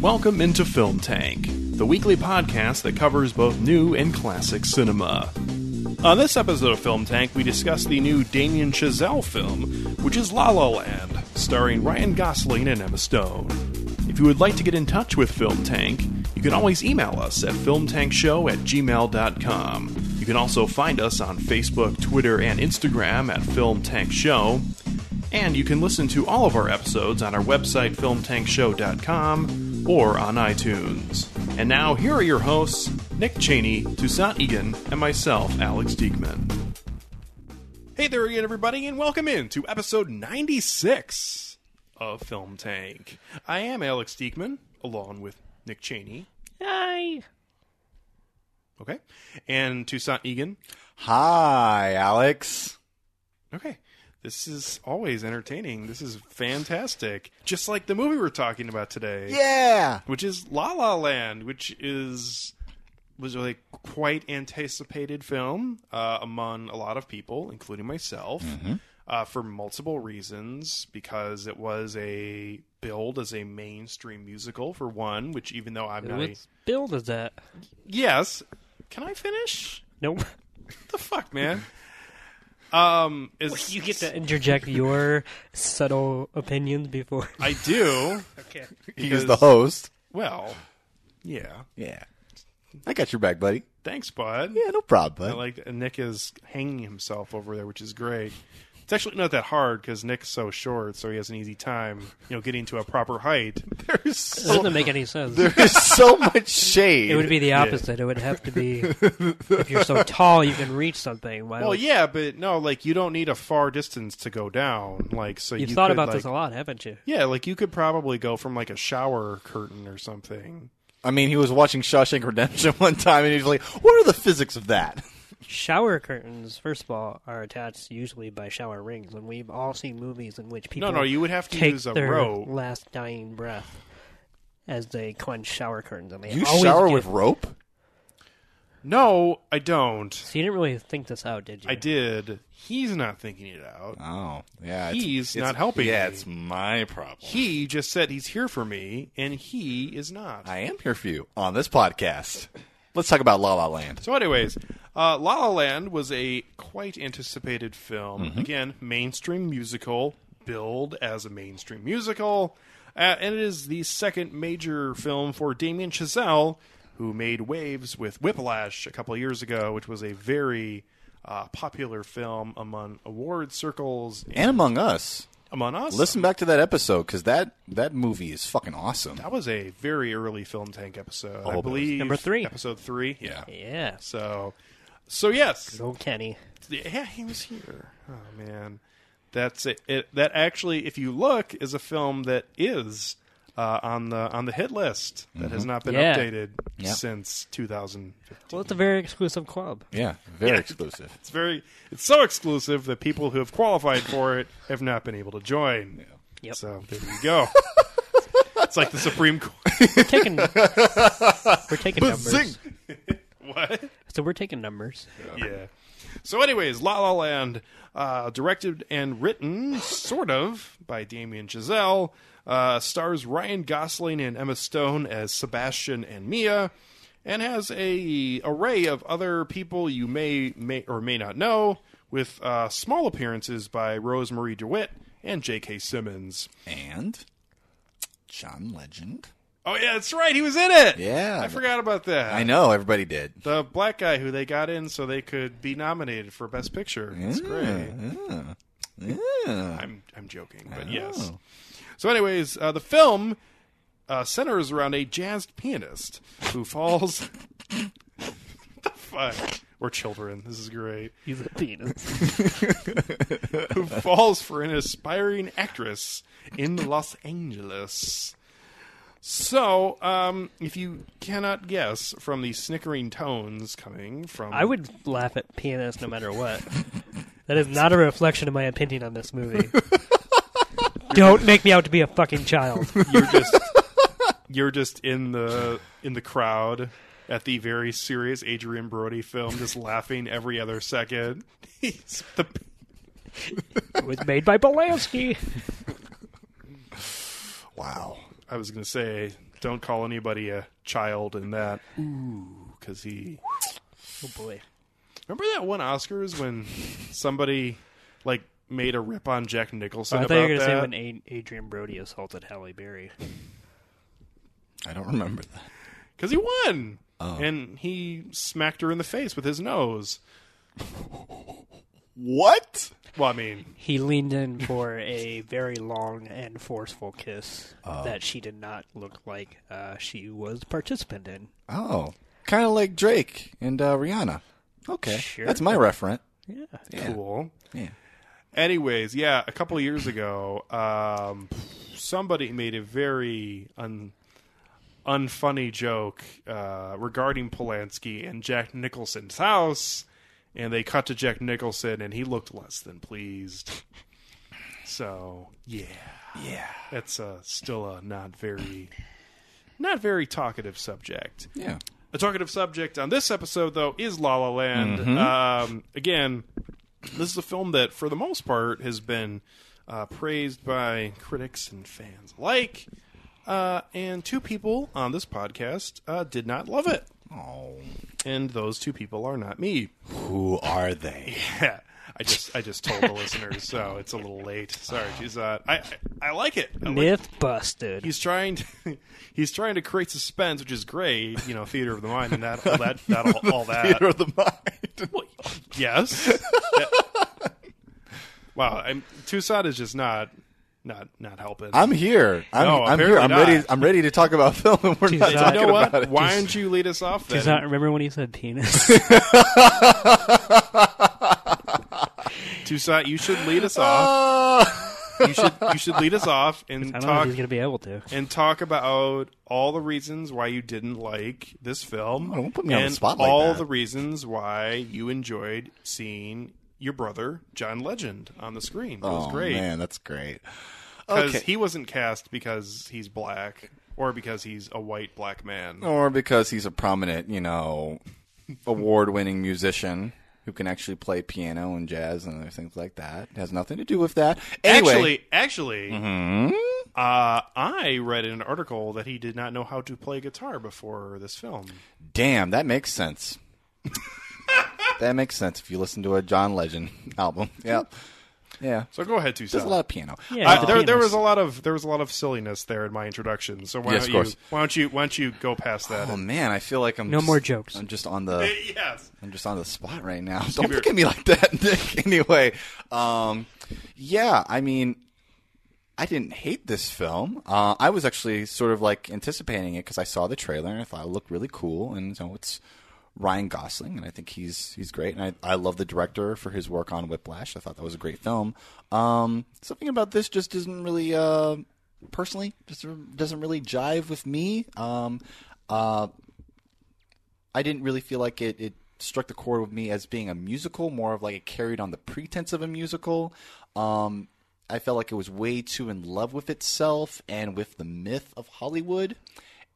Welcome into Film Tank, the weekly podcast that covers both new and classic cinema. On this episode of Film Tank, we discuss the new Damien Chazelle film, which is La La Land, starring Ryan Gosling and Emma Stone. If you would like to get in touch with Film Tank, you can always email us at filmtankshow at gmail.com. You can also find us on Facebook, Twitter, and Instagram at Film Tank Show. And you can listen to all of our episodes on our website, filmtankshow.com, or on iTunes. And now, here are your hosts, Nick Cheney, Toussaint Egan, and myself, Alex Diekman. Hey there again, everybody, and welcome in to episode 96 of Film Tank. I am Alex Diekman, along with Nick Cheney. Hi. Okay. And Toussaint Egan. Hi, Alex. Okay. This is always entertaining. This is fantastic. Just like the movie we're talking about today. Yeah. Which is La La Land, which is was a quite anticipated film uh, among a lot of people, including myself, uh, for multiple reasons. Because it was a billed as a mainstream musical for one, which even though I'm not, a, What build is that? yes, can I finish? Nope. the fuck, man. Um, is You get to interject your subtle opinions before. I do. Okay. He's the host. Well, yeah. Yeah. I got your back, buddy. Thanks, bud. Yeah, no problem, I bud. like and Nick is hanging himself over there, which is great. It's actually not that hard because Nick's so short, so he has an easy time, you know, getting to a proper height. There's It so, doesn't make any sense. there's so much shade. It would be the opposite. It would have to be if you're so tall you can reach something. Why Well, would- yeah, but no, like you don't need a far distance to go down. Like, so You've you thought could, about like, this a lot, haven't you? Yeah, like you could probably go from like a shower curtain or something. I mean, he was watching Shawshank Redemption one time, and he was like, "What are the physics of that?" Shower curtains, first of all, are attached usually by shower rings, and we've all seen movies in which people no, no, you would have to take use a their rope. last dying breath as they clench shower curtains, and they You always shower get- with rope? No, I don't. So you didn't really think this out, did you? I did. He's not thinking it out. Oh, yeah. it's- He's it's- not helping Yeah, me. it's my problem. He just said he's here for me, and he is not. I am here for you on this podcast. Let's talk about La La Land. So, anyways, uh, La La Land was a quite anticipated film. Mm-hmm. Again, mainstream musical, billed as a mainstream musical, uh, and it is the second major film for Damien Chazelle, who made waves with Whiplash a couple of years ago, which was a very uh, popular film among award circles And among us, among us. listen back to that episode because that that movie is fucking awesome. That was a very early Film Tank episode. Oh, I but it was believe number three. episode three. Yeah. Yeah. So, so yes, Old Kenny. yeah, he was here. Oh man, that's it, it. That actually, if you look, is a film that is uh, on the on the hit list that has not been Yeah. updated Yep. since 2015. Well, it's a very exclusive club. Yeah, very Yeah. exclusive. It's very, it's so exclusive that people who have qualified for it have not been able to join. Yep. So there you go. it's like the Supreme Court. We're taking we're taking numbers. What? So we're taking numbers. yeah. So, anyways, La La Land, uh, directed and written, sort of, by Damien Chazelle, uh, stars Ryan Gosling and Emma Stone as Sebastian and Mia, and has a array of other people you may may or may not know, with uh, small appearances by Rosemarie DeWitt and J.K. Simmons. And John Legend. Oh yeah, that's right, he was in it. Yeah. I forgot about that. I know everybody did. The black guy who they got in so they could be nominated for Best Picture. That's great. Yeah. I'm I'm joking, but yes. So, anyways, uh, the film uh, centers around a jazzed pianist who falls. the fuck? Or children. This is great. He's a penis. Who falls for an aspiring actress in Los Angeles. So, um, if you cannot guess from the snickering tones coming from, I would laugh at pianists no matter what. That is not a reflection of my opinion on this movie. Don't make me out to be a fucking child. you're just you're just in the in the crowd at the very serious Adrien Brody film, just laughing every other second. He's the it was made by Polanski. Wow. I was gonna say, don't call anybody a child in that. Ooh, because he. Oh boy. Remember that one Oscars when somebody like made a rip on Jack Nicholson I about thought you were going to say when A- Adrien Brody assaulted Halle Berry. I don't remember that. Because he won. Oh. And he smacked her in the face with his nose. What? Well, I mean, He leaned in for a very long and forceful kiss that she did not look like uh, she was a participant in. Oh, kind of like Drake and uh, Rihanna. Okay, Sure. that's my referent. Yeah. Yeah. cool. Yeah. Anyways, yeah, a couple of years ago, um, somebody made a very un, unfunny joke uh, regarding Polanski and Jack Nicholson's house, and they cut to Jack Nicholson, and he looked less than pleased. So, yeah, Yeah. that's uh, still a not very, not very talkative subject. Yeah. A talkative subject on this episode, though, is La La Land. Um, again, this is a film that, for the most part, has been uh, praised by critics and fans alike. Uh, and two people on this podcast uh, did not love it. Oh, And those two people are not me. who are they? Yeah. I just I just told the listeners, so it's a little late. Sorry, she's uh, I, I I like it. I like Myth busted. he's trying to he's trying to create suspense, which is great. You know, theater of the mind and that all that that all, all that. Theater of the mind. Yes. Yeah. Wow, I'm, Toussaint is just not not not helping. I'm here. I'm, No, I'm here. I'm apparently ready. I'm ready to talk about film, and we're Jeez, not talking you know about it. Why don't you lead us off then? Does not remember when he said penis? Toussaint, you should lead us off. Uh, You should you should lead us off and I don't know if talk he's going to be able to. and talk about all the reasons why you didn't like this film. Oh, don't put me on the and spot like all that. the reasons why you enjoyed seeing your brother John Legend on the screen. It was oh great man, that's great. because Okay. he wasn't cast because he's black or because he's a white black man. or because he's a prominent, you know, award-winning musician who can actually play piano and jazz and other things like that. It has nothing to do with that. Anyway, Actually, actually, hmm? uh, I read in an article that he did not know how to play guitar before this film. damn, that makes sense. that makes sense if you listen to a John Legend album. Yeah, yeah. So go ahead, Toussaint. There's a lot of piano. Yeah, Uh, the there, there was a lot of there was a lot of silliness there in my introduction. So why Yes, don't you why don't you why don't you go past that? Oh man, I feel like I'm No just- more jokes. I'm just on the yes. I'm just on the spot right now. give Don't your- look at me like that, Nick. Anyway, um, yeah, I mean, I didn't hate this film. Uh, I was actually sort of like anticipating it because I saw the trailer and I thought it looked really cool. And so it's Ryan Gosling, and I think he's he's great. And I I love the director for his work on Whiplash. I thought that was a great film. Um, something about this just doesn't really, uh, personally, just doesn't really jive with me. Um, uh, I didn't really feel like it, it struck the chord with me as being a musical, more of like it carried on the pretense of a musical. Um, I felt like it was way too in love with itself and with the myth of Hollywood.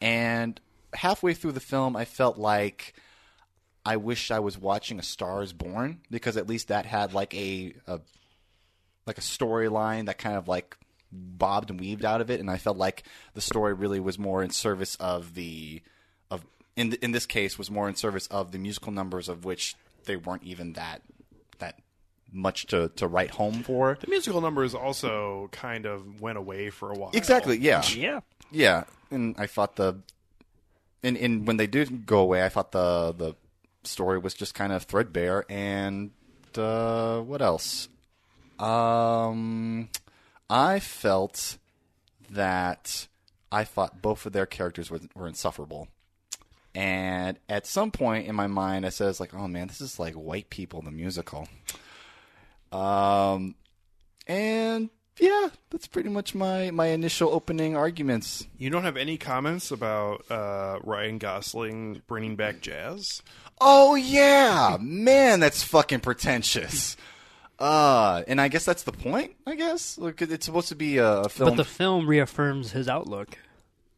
And halfway through the film, I felt like I wish I was watching A Star Is Born because at least that had like a, a like a storyline that kind of like bobbed and weaved out of it, and I felt like the story really was more in service of the of in in this case was more in service of the musical numbers of which they weren't even that that much to to write home for. The musical numbers also kind of went away for a while. Exactly, yeah, Yeah. yeah, and I thought the and and when they did go away, I thought the the story was just kind of threadbare and uh, what else? Um, I felt that I thought both of their characters were, were insufferable. And at some point in my mind, I says like, "Oh man, this is like White People the musical." Um, and yeah, that's pretty much my my initial opening arguments. You don't have any comments about uh, Ryan Gosling bringing back jazz? Oh yeah, man, that's fucking pretentious. Uh, and I guess that's the point. I guess Look, it's supposed to be a, a film. But the film reaffirms his outlook,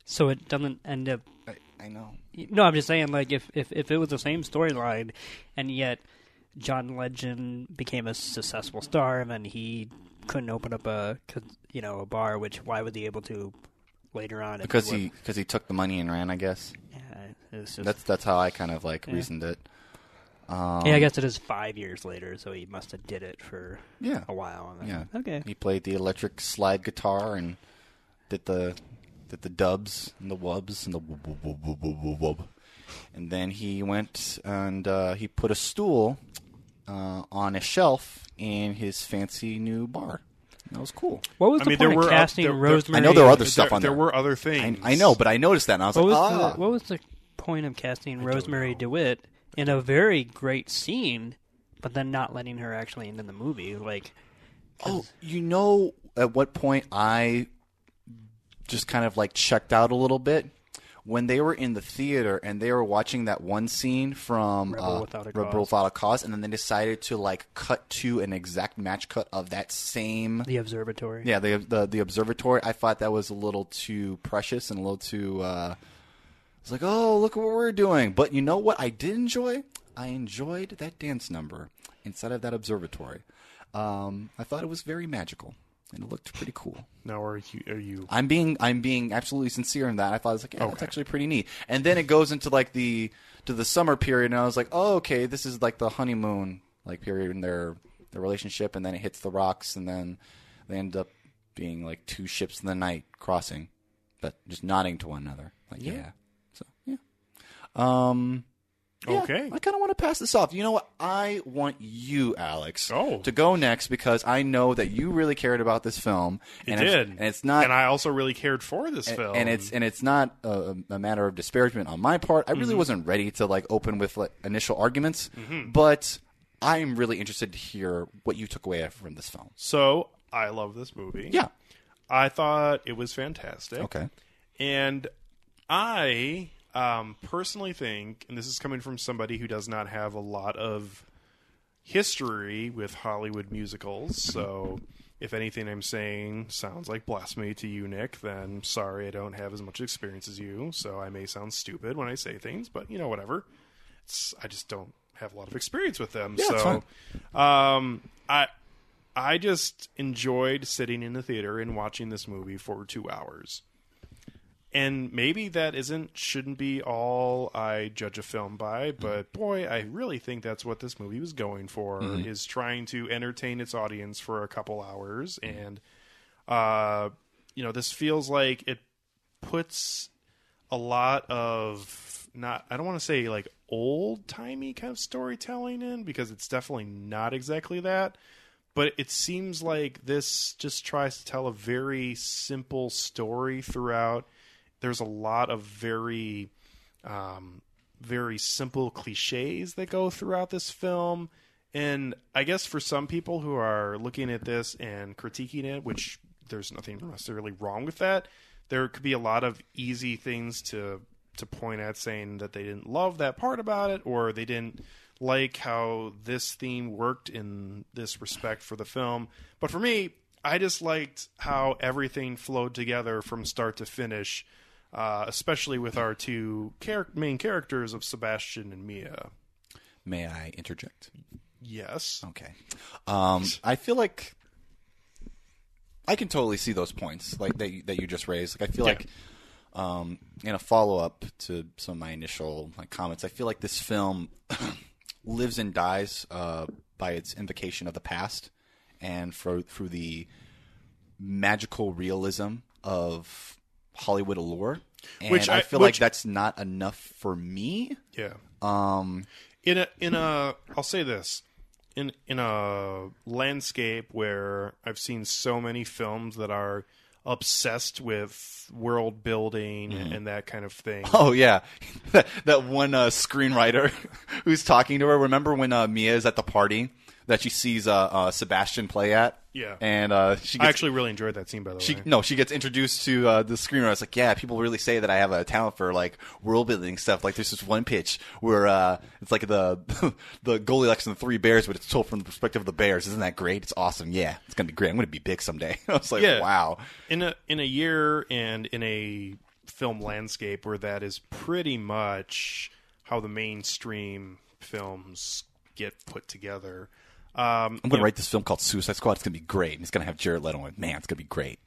so it doesn't end up. I, I know. No, I'm just saying, like if if, if it was the same storyline, and yet John Legend became a successful star, and then he couldn't open up a you know a bar, which why was he able to later on? Because he because he took the money and ran. I guess yeah, just, that's that's how I kind of like Yeah. reasoned it. Um, yeah, I guess it is five years later, so he must have did it for Yeah. a while. And Yeah. okay. He played the electric slide guitar and did the did the dubs and the wubs and the wub wub wub wub wub wub wub. And then he went and uh, he put a stool uh, on a shelf in his fancy new bar. That was cool. What was I the mean, point there of were, casting there- there- Rosemarie? I know there are other stuff there, on there there. were other I, things. I know, but I noticed that and I was What was, like, ah. the, what was the point of casting Rosemarie DeWitt in a very great scene, but then not letting her actually into the movie? Like, Oh, you know at what point I just kind of like checked out a little bit when they were in the theater and they were watching that one scene from Rebel uh, Without a Rebel Cause. Without a Cause, and then they decided to like cut to an exact match cut of that same. the observatory. Yeah, the the the observatory. I thought that was a little too precious and a little too. Uh, it's like, oh, look what we're doing. But you know what? I did enjoy. I enjoyed that dance number inside of that observatory. Um, I thought it was very magical and it looked pretty cool. Now, are you? Are you? I'm being I'm being absolutely sincere in that. I thought it was like, yeah, that's actually pretty neat. And then it goes into like the to the summer period, and I was like, oh, okay, this is like the honeymoon like period in their their relationship, and then it hits the rocks, and then they end up being like two ships in the night crossing, but just nodding to one another. Like, yeah. Yeah. So yeah. Um. Yeah, Okay. I kind of want to pass this off. You know what? I want you, Alex, Oh. to go next because I know that you really cared about this film. It and did, It's, and it's not And I also really cared for this and, film, and it's and it's not a, a matter of disparagement on my part. I Mm-hmm. really wasn't ready to like open with like, initial arguments, but I'm really interested to hear what you took away from this film. so I love this movie. Yeah. I thought it was fantastic. Okay. And I um, personally think, and this is coming from somebody who does not have a lot of history with Hollywood musicals, so if anything I'm saying sounds like blasphemy to you, Nick, then sorry, I don't have as much experience as you, so I may sound stupid when I say things, but you know, whatever. It's, I just don't have a lot of experience with them, Yeah, so um, I. I just enjoyed sitting in the theater and watching this movie for two hours and maybe that isn't shouldn't be all I judge a film by, mm-hmm. but boy, I really think that's what this movie was going for mm-hmm. is trying to entertain its audience for a couple hours mm-hmm. and uh you know, this feels like it puts a lot of not I don't want to say like old timey kind of storytelling in because it's definitely not exactly that. But it seems like this just tries to tell a very simple story throughout. There's a lot of very um, very simple cliches that go throughout this film. And I guess for some people who are looking at this and critiquing it, which there's nothing necessarily wrong with that, there could be a lot of easy things to to point at saying that they didn't love that part about it or they didn't like how this theme worked in this respect for the film. But for me, I just liked how everything flowed together from start to finish, uh, especially with our two char- main characters of Sebastian and Mia. May I interject? Yes. Okay. Um, I feel like I can totally see those points like that you, that you just raised. Like I feel Yeah. like um, in a follow up to some of my initial like comments, I feel like this film lives and dies uh, by its invocation of the past and for through the magical realism of Hollywood allure. And Which I, I- feel which- like that's not enough for me. Yeah. Um, in a in a I'll say this in in a landscape where I've seen so many films that are obsessed with world building and that kind of thing. Oh yeah, that, that one uh, screenwriter who's talking to her. Remember when uh, Mia is at the party that she sees uh, uh, Sebastian play at, Yeah. and uh, she gets, I actually really enjoyed that scene, by the she way. no, she gets introduced to uh, the screenwriter. It's like, yeah, people really say that I have a talent for like world building stuff. Like there's this one pitch where uh, it's like the the Goldilocks and the Three Bears, but it's told from the perspective of the bears. Isn't that great? It's awesome. Yeah, it's gonna be great. I'm gonna be big someday. I was like, Yeah. wow. in a in a year and in a film landscape where that is pretty much how the mainstream films get put together. Um, I'm gonna write this film called Suicide Squad. It's gonna be great. And it's gonna have Jared Leto in it. Man, it's gonna be great.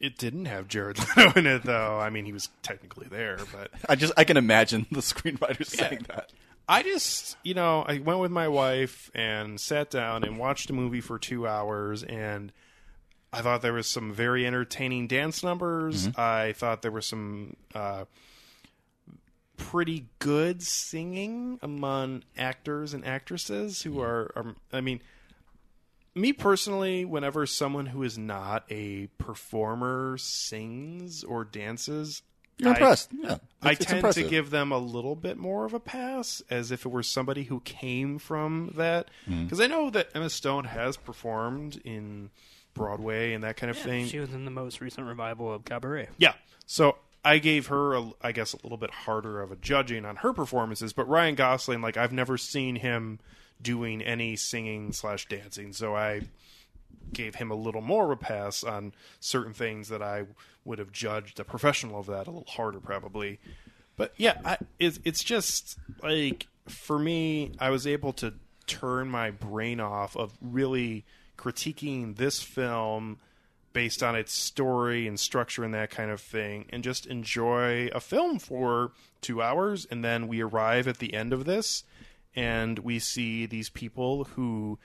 it didn't have Jared Leto in it, though. I mean, he was technically there, but I just I can imagine the screenwriter saying that. I just, you know, I went with my wife and sat down and watched a movie for two hours, and I thought there was some very entertaining dance numbers. I thought there were some uh, pretty good singing among actors and actresses who are, are, I mean, me personally, whenever someone who is not a performer sings or dances, You're I- impressed. Yeah, I It's- it's tend impressive. to give them a little bit more of a pass as if it were somebody who came from that. Mm-hmm. Because I know that Emma Stone has performed in Broadway and that kind of Yeah, thing. she was in the most recent revival of Cabaret. Yeah. So I gave her, a, I guess, a little bit harder of a judging on her performances. But Ryan Gosling, like, I've never seen him doing any singing slash dancing. So I gave him a little more of a pass on certain things that I would have judged a professional of that a little harder, probably. But yeah, I, it's it's just like for me, I was able to turn my brain off of really critiquing this film based on its story and structure and that kind of thing, and just enjoy a film for two hours, and then we arrive at the end of this, and we see these people who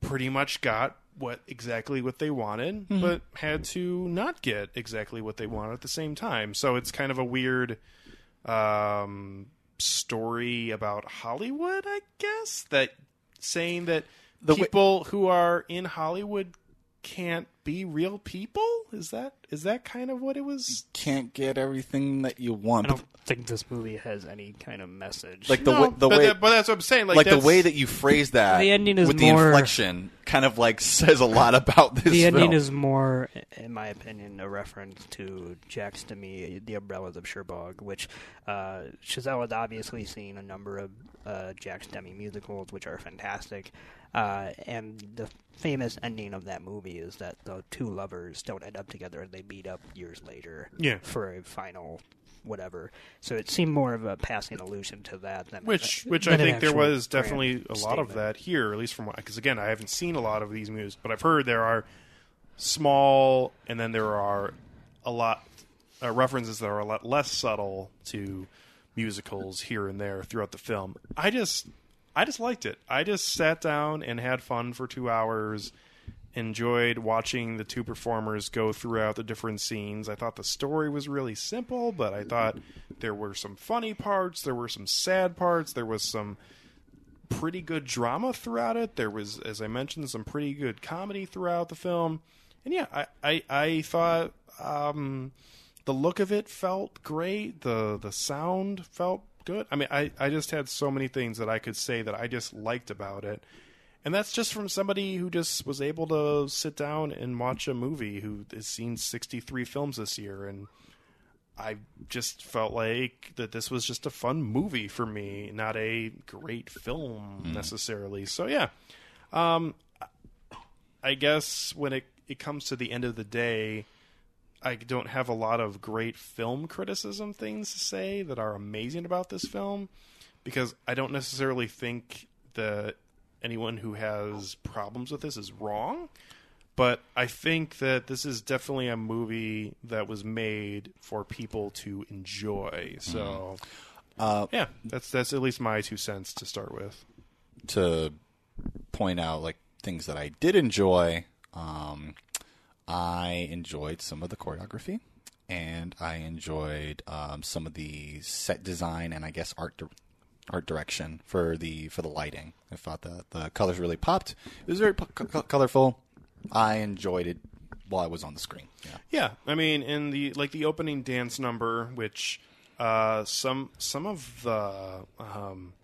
pretty much got what exactly what they wanted, but had to not get exactly what they wanted at the same time. So it's kind of a weird um, story about Hollywood, I guess. That saying that The people who are in Hollywood can't be real people is that is that kind of what it was? Can't get everything that you want. I don't think this movie has any kind of message. like the No, way the but, way that- but that's what I'm saying. Like, like the way that you phrase that The ending is with the inflection kind of like says a lot about this the ending film. is more, in my opinion, a reference to Jacques Demy, The Umbrellas of Cherbourg, which uh, Chazelle had obviously seen a number of uh, Jacques Demy musicals, which are fantastic. Uh, and the famous ending of that movie is that the two lovers don't end up together and they meet up years later Yeah. for a final whatever. So it seemed more of a passing allusion to that than which than which I think there was definitely a lot of that here, at least from because again I haven't seen a lot of these movies, but I've heard there are small and then there are a lot uh, references that are a lot less subtle to musicals here and there throughout the film. I just I just liked it. I just sat down and had fun for two hours. Enjoyed watching the two performers go throughout the different scenes. I thought the story was really simple, but I thought there were some funny parts, there were some sad parts, there was some pretty good drama throughout it. There was, as I mentioned, some pretty good comedy throughout the film. And yeah, I I, I thought um, the look of it felt great. The the sound felt good. I mean, I I just had so many things that I could say that I just liked about it. And that's just from somebody who just was able to sit down and watch a movie who has seen 63 films this year and I just felt like that this was just a fun movie for me, not a great film necessarily. So yeah, um, I guess when it it comes to the end of the day, I don't have a lot of great film criticism things to say that are amazing about this film because I don't necessarily think that anyone who has problems with this is wrong. But I think that this is definitely a movie that was made for people to enjoy. So, Uh, yeah, that's that's at least my two cents to start with. to point out like things that I did enjoy. Um, I enjoyed some of the choreography, and I enjoyed um, some of the set design and I guess art di- art direction for the for the lighting. I thought the the colors really popped. It was very colorful. I enjoyed it while I was on the screen. Yeah. Yeah, I mean, in the like the opening dance number, which uh, some some of the um,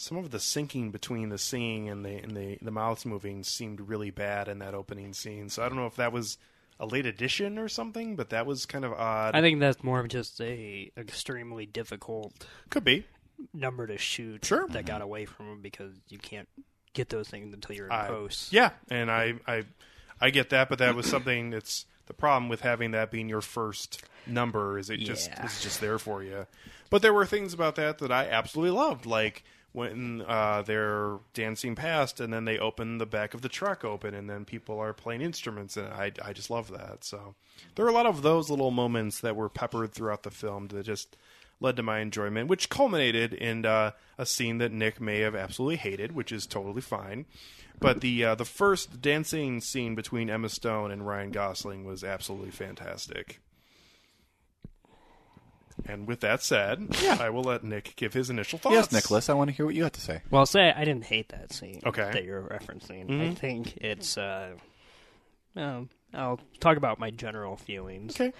some of the syncing between the singing and the and the the mouths moving seemed really bad in that opening scene. So I don't know if that was a late addition or something, but that was kind of odd. I think that's more of just a extremely difficult could be. number to shoot Sure. that got mm-hmm. away from him because you can't get those things until you're in I- post. Yeah, and I, I I get that, but that was something that's the problem with having that being your first number is it just is just there for you. But there were things about that that I absolutely loved, like when uh, they're dancing past and then they open the back of the truck open and then people are playing instruments and I I just love that. So there are a lot of those little moments that were peppered throughout the film that just led to my enjoyment, which culminated in uh, a scene that Nick may have absolutely hated, which is totally fine. But the uh, the first dancing scene between Emma Stone and Ryan Gosling was absolutely fantastic. And with that said, I will let Nick give his initial thoughts. Yes, Nicholas, I want to hear what you have to say. Well, say I didn't hate that scene Okay. that you're referencing. Mm-hmm. I think it's. Uh, um, I'll talk about my general feelings. Okay.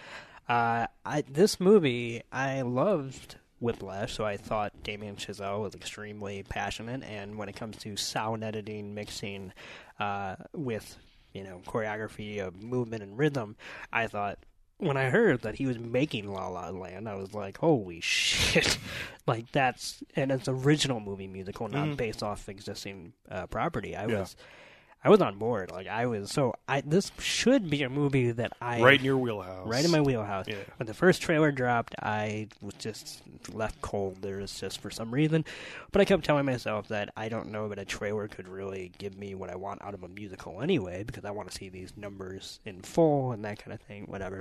Uh, I this movie I loved Whiplash, so I thought Damien Chazelle was extremely passionate. And when it comes to sound editing, mixing, uh, with you know choreography of movement and rhythm, I thought when I heard that he was making La La Land, I was like, holy shit! like that's and it's original movie musical, not based off existing uh, property. I Yeah. was. I was on board. Like I was so I this should be a movie that I Right in your wheelhouse. right in my wheelhouse. Yeah. When the first trailer dropped, I was just left cold. There was just for some reason, but I kept telling myself that I don't know that a trailer could really give me what I want out of a musical anyway, because I want to see these numbers in full and that kind of thing. Whatever.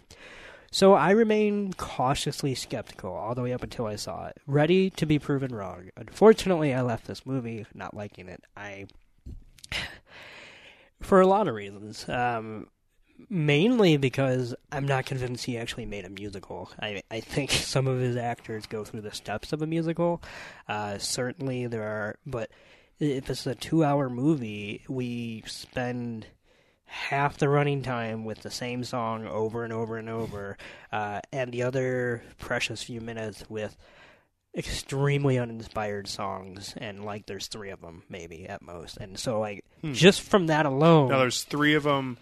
So I remain cautiously skeptical all the way up until I saw it, ready to be proven wrong. Unfortunately, I left this movie not liking it. I for a lot of reasons. Um, mainly because I'm not convinced he actually made a musical. I I think some of his actors go through the steps of a musical. Uh, certainly there are, but if it's a two-hour movie, we spend half the running time with the same song over and over and over, uh, and the other precious few minutes with extremely uninspired songs and like there's three of them maybe at most and so like just from that alone Now there's three of them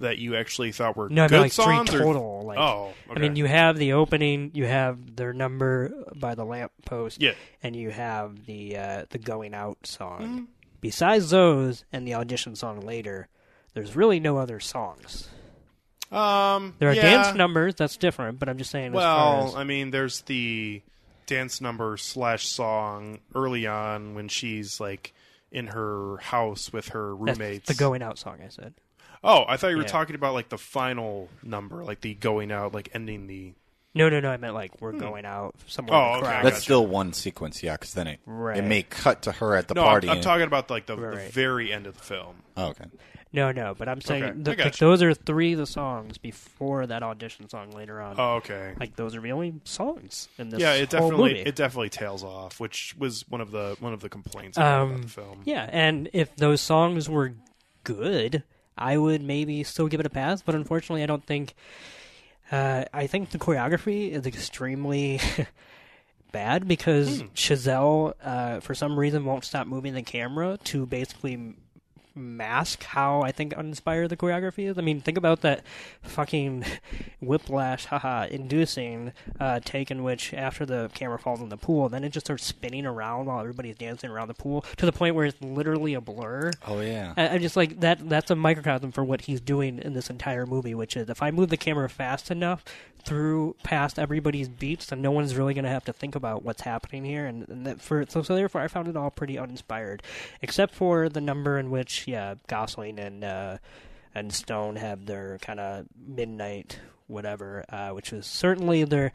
that you actually thought were no, good no, like songs. three or- total. Like, oh, I mean, you have the opening, you have their number by the lamppost, Yeah. and you have the uh, the going out song. Mm-hmm. Besides those and the audition song later, there's really no other songs. Um, There are yeah. dance numbers, that's different. But I'm just saying. as far Well, as- I mean, there's the dance number slash song early on when she's like in her house with her that's roommates. the going out song. I said. oh, I thought you were Yeah. talking about like the final number, like the going out, like ending the. No, no, no. I meant like we're hmm. going out somewhere. Oh, okay, That's gotcha. still one sequence, yeah, because then it Right. it may cut to her at the No, party. I'm, I'm and- talking about like the, the Right. very end of the film. oh, okay. No, no. But I'm saying Okay, I like, gotcha. those are three of the songs before that audition song later on. Oh, okay. Like those are the only songs in this. yeah, it whole definitely movie. it definitely tails off, which was one of the one of the complaints I had about Um, the film. Yeah, and if those songs were good, I would maybe still give it a pass. But unfortunately, I don't think. Uh, I think the choreography is extremely bad because Hmm. Chazelle, uh, for some reason, won't stop moving the camera to basically mask how I think uninspired the choreography is. I mean, think about that fucking whiplash, haha, inducing uh, take in which after the camera falls in the pool, then it just starts spinning around while everybody's dancing around the pool to the point where it's literally a blur. Oh yeah. I, I'm just like that. That's a microcosm for what he's doing in this entire movie, which is if I move the camera fast enough through past everybody's beats, then no one's really going to have to think about what's happening here. And, and that for so, so therefore, I found it all pretty uninspired, except for the number in which yeah, Gosling and uh, and Stone have their kind of midnight whatever, uh, which was certainly their.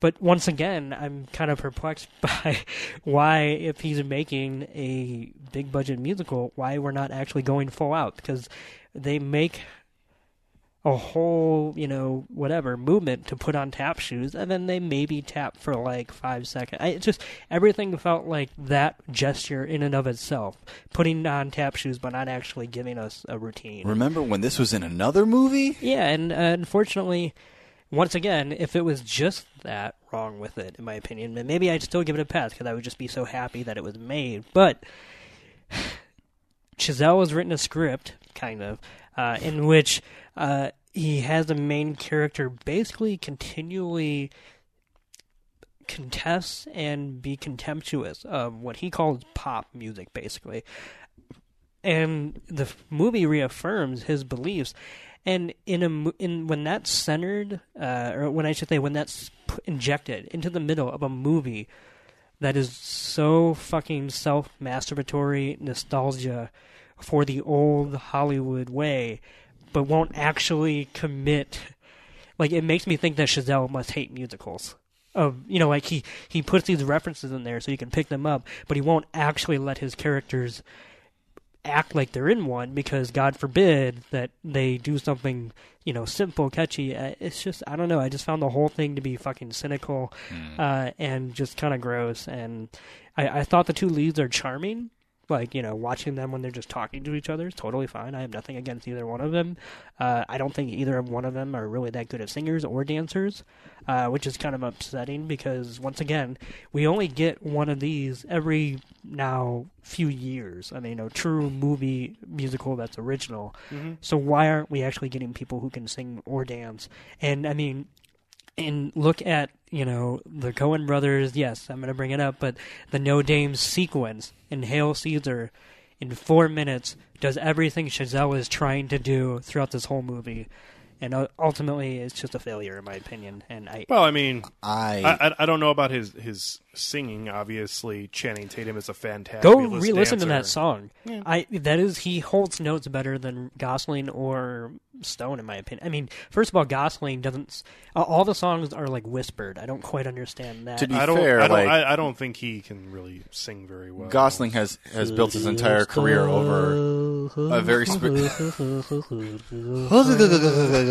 But once again, I'm kind of perplexed by why, if he's making a big budget musical, why we're not actually going full out because they make a whole, you know, whatever movement to put on tap shoes, and then they maybe tap for like five seconds. I it just everything felt like that gesture in and of itself, putting on tap shoes, but not actually giving us a routine. Remember when this was in another movie? Yeah, and uh, unfortunately, once again, if it was just that, wrong with it, in my opinion. Maybe I'd still give it a pass because I would just be so happy that it was made. But Chazelle has written a script, kind of, uh, in which uh, he has the main character basically continually contest and be contemptuous of what he calls pop music, basically. And the movie reaffirms his beliefs. And in a in when that's centered, uh, or when I should say when that's injected into the middle of a movie that is so fucking self masturbatory nostalgia for the old Hollywood way, but won't actually commit. Like it makes me think that Chazelle must hate musicals. Of you know, like he he puts these references in there so you can pick them up, but he won't actually let his characters act like they're in one because God forbid that they do something you know simple, catchy. Uh, It's just I don't know. I just found the whole thing to be fucking cynical uh, and just kind of gross. And I, I thought the two leads are charming. Like you know, watching them when they're just talking to each other is totally fine. I have nothing against either one of them. Uh, I don't think either of one of them are really that good at singers or dancers, uh, which is kind of upsetting because once again, we only get one of these every now few years. I mean, a true movie musical that's original. So why aren't we actually getting people who can sing or dance? And I mean, and look at you know the Coen brothers. Yes, I'm going to bring it up, but the No Dames sequence in Hail Caesar in four minutes does everything Chazelle is trying to do throughout this whole movie, and uh, ultimately it's just a failure in my opinion. And I Well, I mean, I, I, I I don't know about his his singing. Obviously, Channing Tatum is a fantastic. go re-listen to that dancer. song. I that is he holds notes better than Gosling or Stone in my opinion. I mean, first of all, Gosling doesn't. Uh, all the songs are like whispered. I don't quite understand that. To be I don't. fair, I don't. like- I, I don't think he can really sing very well. Gosling has has built his entire career over a very spe-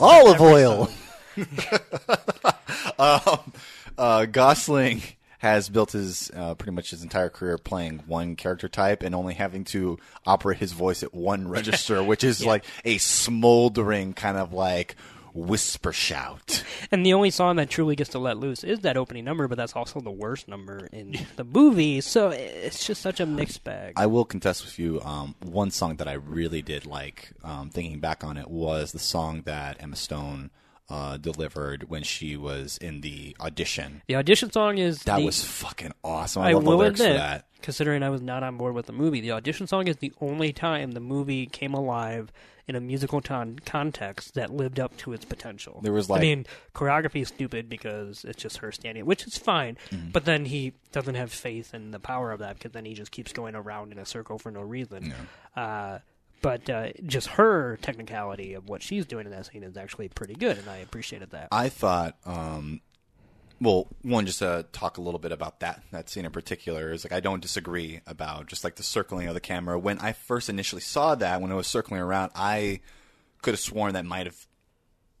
Olive oil. um, uh, Gosling has built his uh, pretty much his entire career playing one character type and only having to operate his voice at one register, which is like a smoldering kind of like whisper shout. And the only song that truly gets to let loose is that opening number, but that's also the worst number in the movie. So it's just such a mixed bag. I will contest with you. Um, one song that I really did like, um, thinking back on it, was the song that Emma Stone uh, delivered when she was in the audition. the audition song is That the, was fucking awesome. I, I love the lyrics admit, for that. considering I was not on board with the movie, the audition song is the only time the movie came alive in a musical ton- context that lived up to its potential. There was, I mean, choreography is stupid because it's just her standing, which is fine. Mm-hmm. But then he doesn't have faith in the power of that because then he just keeps going around in a circle for no reason. Uh, but uh, just her technicality of what she's doing in that scene is actually pretty good, and I appreciated that. I thought, um, well, one just to talk a little bit about that that scene in particular is like I don't disagree about just like the circling of the camera. When I first initially saw that, when it was circling around, I could have sworn that might have.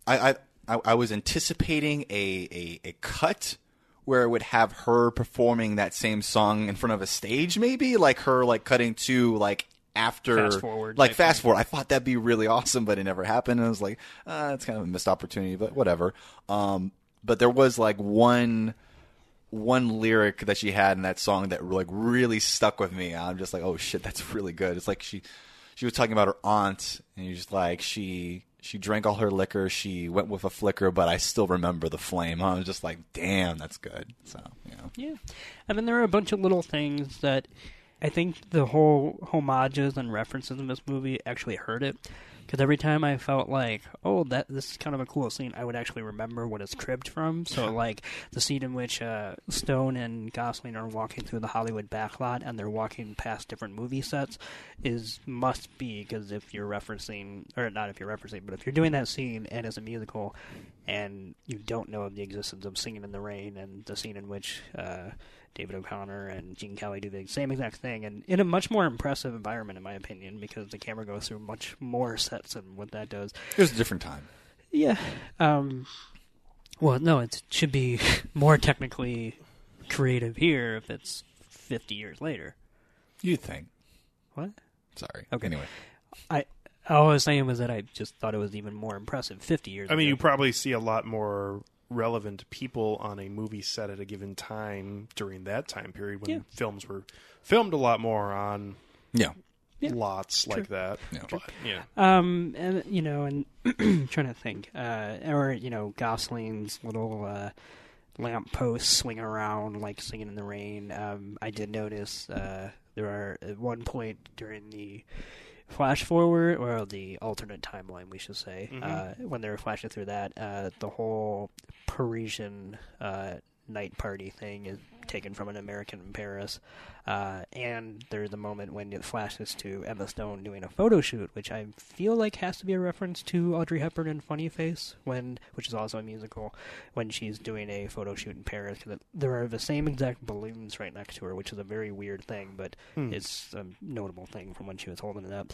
I I I, was anticipating a, a a cut where it would have her performing that same song in front of a stage, maybe like her like cutting to like after Fast forward like fast thing. forward. I thought that'd be really awesome, but it never happened. And I was like, uh, it's kind of a missed opportunity, but whatever. Um, but there was like one one lyric that she had in that song that like really stuck with me. I'm just like, oh shit, that's really good. It's like she she was talking about her aunt, and you're just like she she drank all her liquor, she went with a flicker, but I still remember the flame. I was just like, damn, that's good. So know, Yeah, and then there are a bunch of little things that I think the whole homages and references in this movie actually hurt it. Because every time I felt like, oh, that this is kind of a cool scene, I would actually remember what it's cribbed from. So, like the scene in which uh, Stone and Gosling are walking through the Hollywood backlot and they're walking past different movie sets, is must be because if you're referencing, or not if you're referencing, but if you're doing that scene and it's a musical, and you don't know of the existence of Singing in the Rain and the scene in which uh, David O'Connor and Gene Kelly do the same exact thing, and in a much more impressive environment, in my opinion, because the camera goes through much more sets than what that does. it was a different time. Yeah. Um, well, no, it should be more technically creative here if it's 50 years later. You think? What? Sorry. Okay. Anyway, I all I was saying was that I just thought it was even more impressive 50 years I mean, ago. you probably see a lot more relevant people on a movie set at a given time during that time period when Yeah. films were filmed a lot more on Yeah. lots like that. Yeah. But, yeah. Um, and you know, and trying to think, uh, or you know, Gosling's little uh, lamp post swinging around like singing in the rain. Um, I did notice uh, there are at one point during the flash forward or the alternate timeline, we should say, uh, when they were flashing through that, uh, the whole Parisian uh, night party thing is taken from an American in Paris. Uh, and there's the moment when it flashes to Emma Stone doing a photo shoot, which I feel like has to be a reference to Audrey Hepburn in Funny Face, when which is also a musical, when she's doing a photo shoot in Paris. Cause it, there are the same exact balloons right next to her, which is a very weird thing, but it's a notable thing from when she was holding it up.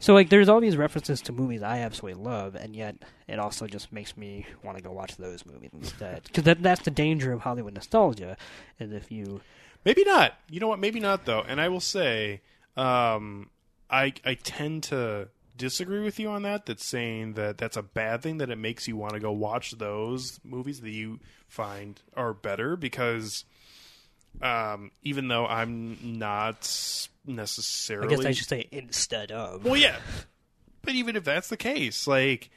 So like, there's all these references to movies I absolutely love, and yet it also just makes me want to go watch those movies instead. Because that, that's the danger of Hollywood nostalgia, is if you Maybe not. You know what? Maybe not though. And I will say, um, I I tend to disagree with you on that. That's saying that that's a bad thing. That it makes you want to go watch those movies that you find are better because, um, even though I'm not necessarily, I guess I should say instead of. well, yeah. But even if that's the case, like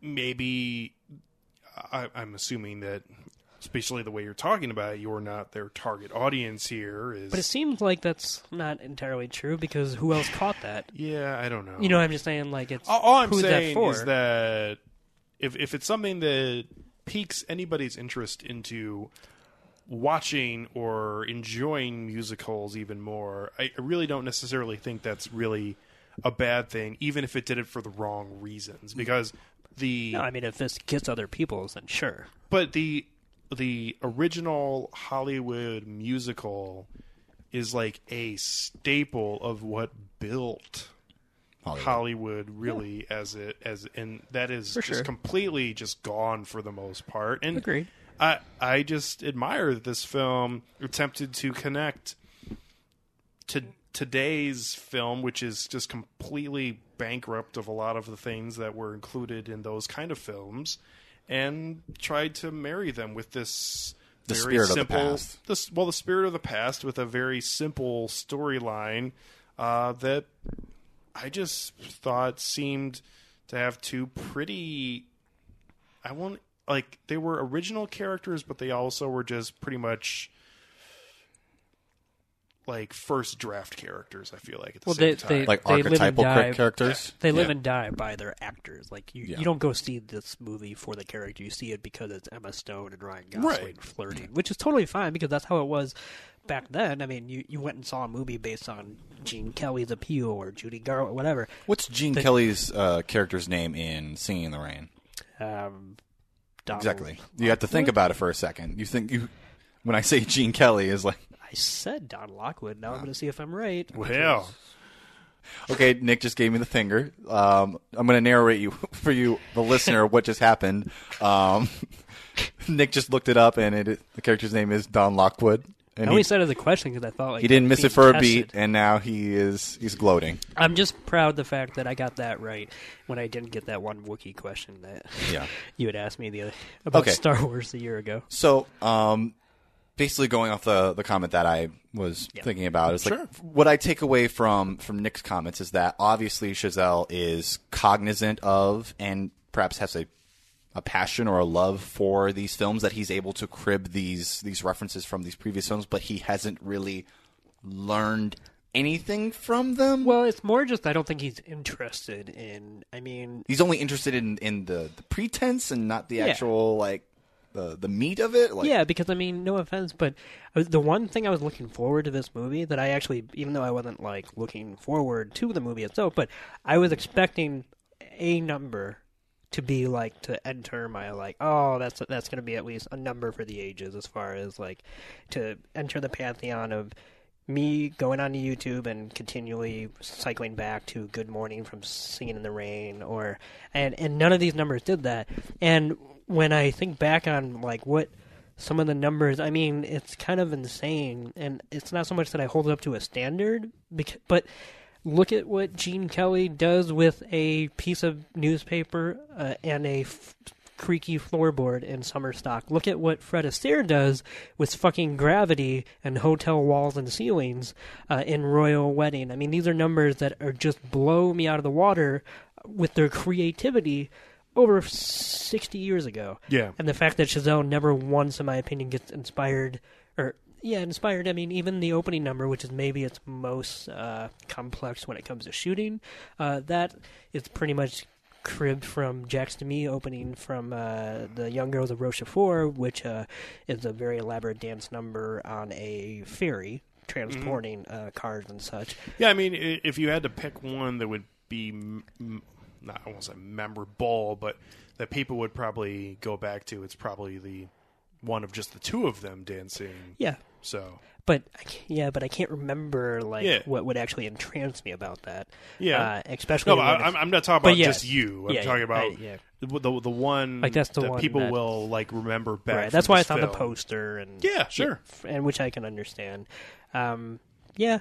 maybe I, I'm assuming that, especially the way you're talking about it, you're not their target audience here. Is But it seems like that's not entirely true because who else caught that? yeah, I don't know. You know, I'm just saying like it's all, all I'm who's saying that for? is that if if it's something that piques anybody's interest into watching or enjoying musicals even more, I, I really don't necessarily think that's really a bad thing, even if it did it for the wrong reasons. Because the no, I mean, if this gets other people's, then sure. but the the original Hollywood musical is like a staple of what built Hollywood. Hollywood really as it as and that is For just sure. completely just gone for the most part. And Agreed. I I just admire that this film attempted to connect to today's film, which is just completely bankrupt of a lot of the things that were included in those kind of films, and tried to marry them with this The very spirit of the simple, past. this- well, the spirit of the past with a very simple storyline uh, that I just thought seemed to have two pretty. I won't like they were original characters, but they also were just pretty much like first draft characters. I feel like at the Well, same they, time. they like they archetypal die. char- characters. They live Yeah. and die by their actors. Like you, Yeah. you don't go see this movie for the character. You see it because it's Emma Stone and Ryan Gosling Right. flirting, which is totally fine because that's how it was back then. I mean, you, you went and saw a movie based on Gene Kelly's appeal or Judy Garland, whatever. What's Gene Kelly's uh, character's name in Singing in the Rain? Um, Donald- Exactly. You have to think about it for a second. You think you when I say Gene Kelly is like I said Don Lockwood. Now I'm going to see if I'm right. well, okay. Nick just gave me the finger. Um, I'm going to narrate you for you, the listener, what just happened. Um, Nick just looked it up, and it the character's name is Don Lockwood. I And only he, said it as a question because I thought like he didn't miss it for a beat, and now he is he's gloating. I'm just proud the fact that I got that right when I didn't get that one Wookiee question that Yeah. you had asked me the other about Okay. Star Wars a year ago. So, um, basically, going off the the comment that I was Yeah. thinking about is Sure. like what I take away from from Nick's comments is that obviously Chazelle is cognizant of and perhaps has a a passion or a love for these films that he's able to crib these these references from these previous films, but he hasn't really learned anything from them. Well, it's more just I don't think he's interested in. I mean, he's only interested in in the, the pretense and not the Yeah. actual like the the meat of it. Like, yeah, because I mean, no offense, but the one thing I was looking forward to this movie that I actually, even though I wasn't like looking forward to the movie itself, but I was expecting a number to be like to enter my like, oh, that's that's going to be at least a number for the ages as far as like to enter the pantheon of me going onto YouTube and continually cycling back to Good Morning from Singing in the Rain or and and none of these numbers did that. And when I think back on like what some of the numbers, I mean, it's kind of insane and it's not so much that I hold it up to a standard bec- but look at what Gene Kelly does with a piece of newspaper uh, and a f- creaky floorboard in summer stock. Look at what Fred Astaire does with fucking gravity and hotel walls and ceilings uh, in Royal Wedding. I mean, these are numbers that are just blow me out of the water with their creativity over 60 years ago. Yeah. And the fact that Chazelle never once, in my opinion, gets inspired or yeah, inspired. I mean, even the opening number, which is maybe its most uh, complex when it comes to shooting, uh, that is pretty much cribbed from Jacques Demy opening from uh, the Young Girls of Rochefort, which uh, is a very elaborate dance number on a ferry transporting uh, cars and such. Yeah, I mean, if you had to pick one that would be, m- not I won't say memorable, but that people would probably go back to, it's probably the one of just the two of them dancing. Yeah, So but I yeah, but I can't remember like Yeah. what would actually entrance me about that. Yeah. uh, especially no, I, I'm not talking about just you. I'm Yeah, talking about I- the, the the one Like, that's the that one people that- will like remember back. right. That's why I found the poster and Yeah, sure. and which I can understand. Um, yeah,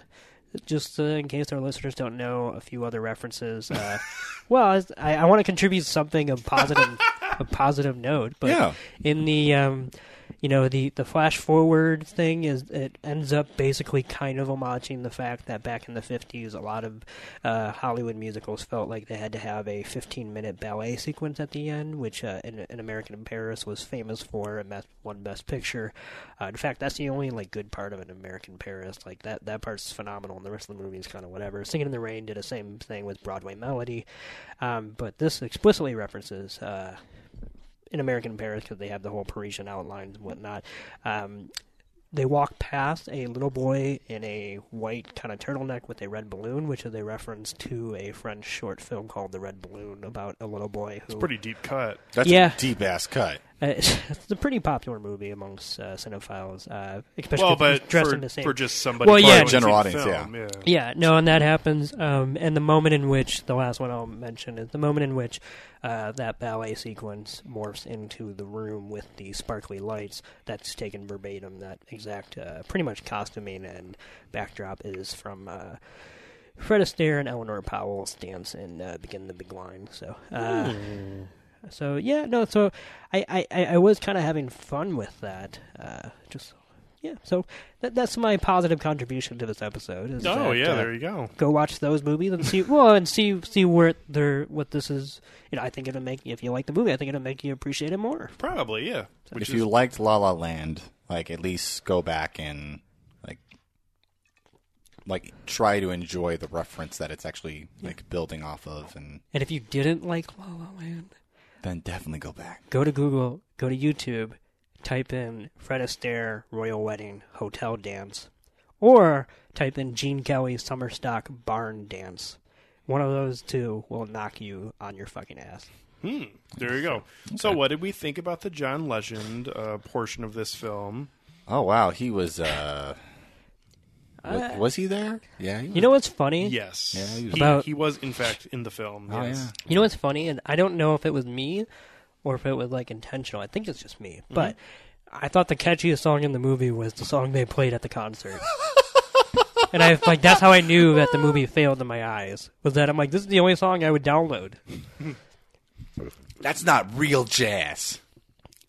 just uh, in case our listeners don't know a few other references. Uh, well, I, I want to contribute something of positive, a positive note. But Yeah. in the um, you know the the flash forward thing is it ends up basically kind of homaging the fact that back in the 50s a lot of uh, Hollywood musicals felt like they had to have a 15 minute ballet sequence at the end which uh, in, in American in Paris was famous for and that won best picture. Uh, in fact that's the only like good part of an American Paris. Like that that part's phenomenal and the rest of the movie is kind of whatever. Singing in the Rain did the same thing with Broadway Melody. Um, but this explicitly references uh, in American in Paris because they have the whole Parisian outlines and whatnot. Um, they walk past a little boy in a white kind of turtleneck with a red balloon, which is a reference to a French short film called The Red Balloon about a little boy who. It's Pretty deep cut. That's Yeah. a deep ass cut. Uh, it's a pretty popular movie amongst uh, cinephiles, uh, especially Well, but dressed for, in the same. for just somebody, Well, yeah. hasn't General audience, film, yeah. Yeah, no, and that happens. Um, and the moment in which the last one I'll mention is the moment in which uh, that ballet sequence morphs into the room with the sparkly lights. That's taken verbatim. That exact, uh, pretty much costuming and backdrop is from. Uh, Fred Astaire and Eleanor Powell's dance in uh, "Begin the Beguine." So, uh, so yeah, no. So I, I, I I was kind of having fun with that. Uh, just yeah. So that, that's my positive contribution to this episode. Is Oh that, yeah, uh, there you go. go watch those movies and see well and see see where they're what this is. You know, I think it'll make if you like the movie, I think it'll make you appreciate it more. Probably yeah. Which if is, you liked La La Land, like at least go back and like like try to enjoy the reference that it's actually like building off of, and And if you didn't like La La Land, then definitely go back. go to Google, go to YouTube, type in Fred Astaire Royal Wedding Hotel Dance, or type in Gene Kelly Summer Stock Barn Dance. One of those two will knock you on your fucking ass. Hmm, there you go. So, what did we think about the John Legend uh, portion of this film? Oh wow, he was. uh wa- Uh, Was he there? Yeah. He. You know what's funny? Yes, Yeah, he was- About- he was in fact in the film. Oh yes. yeah. You know what's funny, and I don't know if it was me or if it was like intentional. I think it's just me, but I thought the catchiest song in the movie was the song they played at the concert. and I like that's how I knew that the movie failed in my eyes. Was that I'm like this is the only song I would download. That's not real jazz.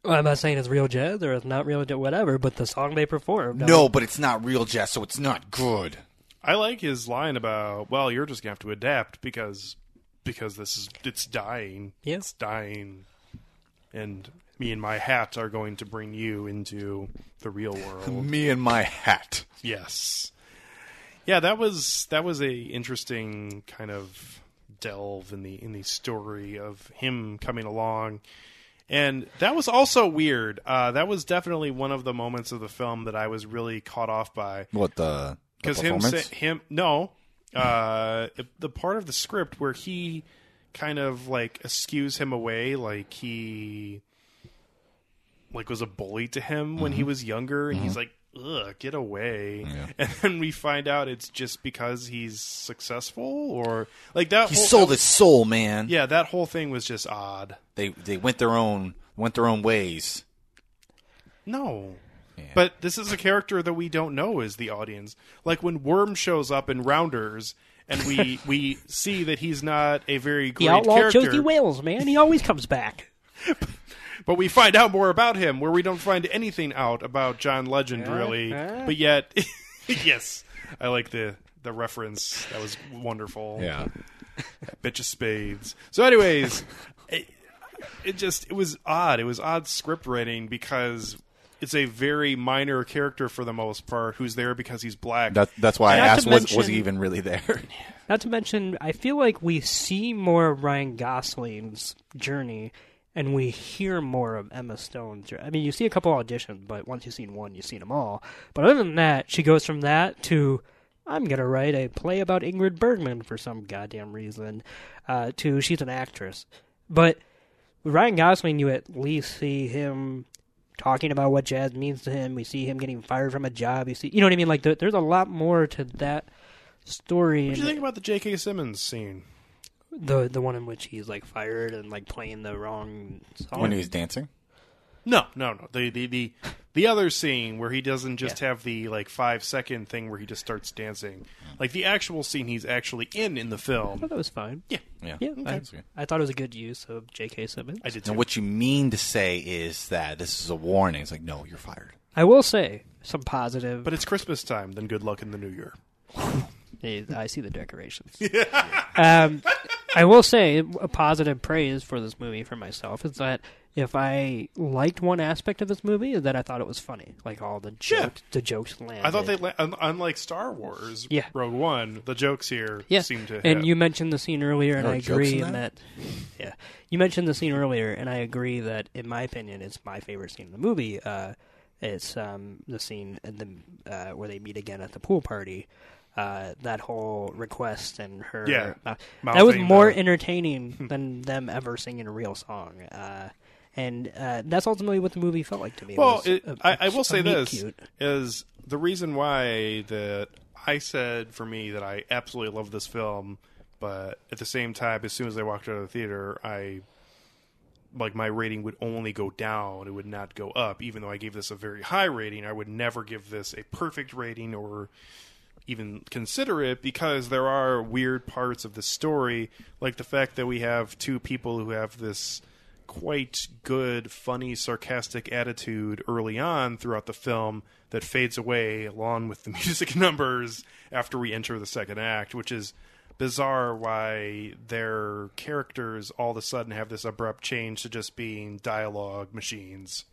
Well, I'm not saying it's real jazz or it's not real jazz, whatever, but the song they performed. I'm No, like, but it's not real jazz, so it's not good. I like his line about, "Well, you're just gonna have to adapt because because this is it's dying. Yeah. It's dying, and me and my hat are going to bring you into the real world." Me and my hat. Yes. Yeah, that was that was a interesting kind of delve in the in the story of him coming along. And that was also weird. Uh, that was definitely one of the moments of the film that I was really caught off by What the? because him sa- him no uh, the part of the script where he kind of like eschews him away, like he like was a bully to him when he Mm-hmm. was younger, and he's like, "Ugh, get away!" And then we find out it's just because he's successful, or like that. He whole, sold his soul, man. Yeah, that whole thing was just odd. They they went their own went their own ways. No. But this is a character that we don't know as the audience. Like when Worm shows up in Rounders, and we we see that he's not a very the great outlaw character. Josey Wales, man, he always comes back. but we find out more about him where we don't find anything out about John Legend really. But yet, yes, I like the the reference. That was wonderful. Yeah. bitch of spades. So, anyways, it, it just it was odd. It was odd script writing because it's a very minor character for the most part who's there because he's black. That, that's why I Not to asked, was, was he even really there? Not to mention, I feel like we see more of Ryan Gosling's journey, and we hear more of Emma Stone's. journey. I mean, you see a couple auditions, but once you've seen one, you've seen them all. But other than that, she goes from that to I'm gonna write a play about Ingrid Bergman for some goddamn reason, uh, to she's an actress. But with Ryan Gosling, you at least see him talking about what jazz means to him. We see him getting fired from a job. You see, you know what I mean? Like there, there's a lot more to that story. what do you think about the J.K. Simmons scene? The the one in which he's like fired and like playing the wrong song. when he's dancing? No, no, no. The the the, the other scene where he doesn't just Yeah. have the like five second thing where he just starts dancing, like the actual scene he's actually in in the I film. thought that was fine. Yeah, Yeah. Yeah, Okay. I, I thought it was a good use of J.K. Simmons. I did too. And what you mean to say is that this is a warning. It's like, no, you're fired. I will say some positive. but it's Christmas time. Then good luck in the new year. Hey, I see the decorations. um, I will say a positive praise for this movie for myself is that if I liked one aspect of this movie, is that I thought it was funny, like all the Yeah. jokes, the jokes landed. I thought they, la- unlike Star Wars, Yeah. Rogue One, the jokes here yeah. seem to. and hit. you mentioned the scene earlier, and There I agree in in that. Yeah, you mentioned the scene earlier, and I agree that, in my opinion, it's my favorite scene in the movie. Uh, it's um, the scene in the uh, where they meet again at the pool party. Uh, that whole request and her Yeah. uh, that was more the- entertaining than them ever singing a real song. Uh, and uh, that's ultimately what the movie felt like to me. Well, was it, a- I, I will say this cute. is the reason why that I said for me that I absolutely love this film, but at the same time, as soon as I walked out of the theater, I like my rating would only go down; it would not go up. Even though I gave this a very high rating, I would never give this a perfect rating or even consider it because there are weird parts of the story, like the fact that we have two people who have this quite good, funny, sarcastic attitude early on throughout the film that fades away along with the music numbers after we enter the second act, which is bizarre why their characters all of a sudden have this abrupt change to just being dialogue machines.